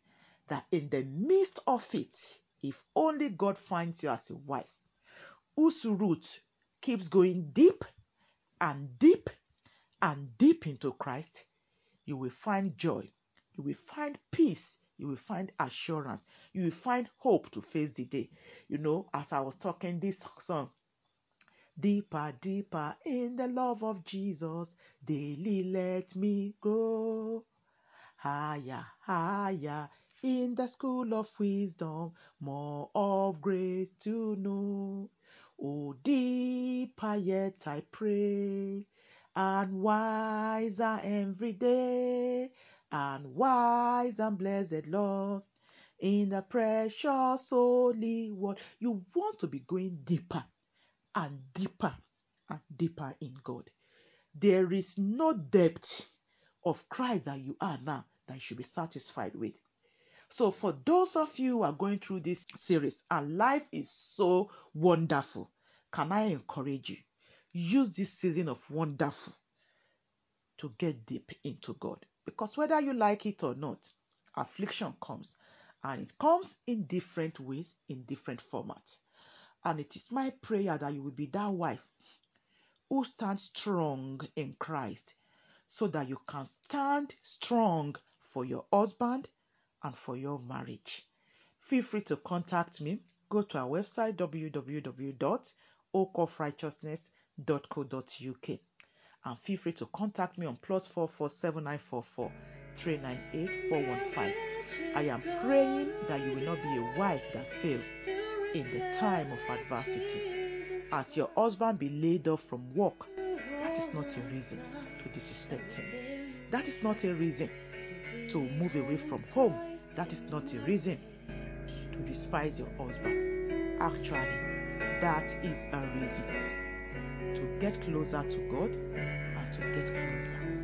That in the midst of it, if only God finds you as a wife whose root keeps going deep and deep and deep into Christ, you will find joy, you will find peace, you will find assurance, you will find hope to face the day. You know, as I was talking this song, deeper, deeper in the love of Jesus, daily let me go. Higher, higher in the school of wisdom, more of grace to know. Oh, deeper yet I pray, and wiser every day, and wise and blessed Lord, in the precious holy word. You want to be going deeper and deeper and deeper in God. There is no depth of Christ that you are now that you should be satisfied with. So, for those of you who are going through this series and life is so wonderful, can I encourage you? Use this season of wonderful to get deep into God. Because whether you like it or not, affliction comes and it comes in different ways, in different formats. And it is my prayer that you will be that wife who stands strong in Christ so that you can stand strong for your husband and for your marriage. Feel free to contact me. Go to our website www.oakofrighteousness.co.uk and feel free to contact me on plus four four seven nine four four three nine eight four one five. I am praying that you will not be a wife that fail in the time of adversity. As your husband be laid off from work, that is not a reason to disrespect him. That is not a reason to move away from home. That is not a reason to despise your husband. Actually, that is a reason to get closer to God and to get closer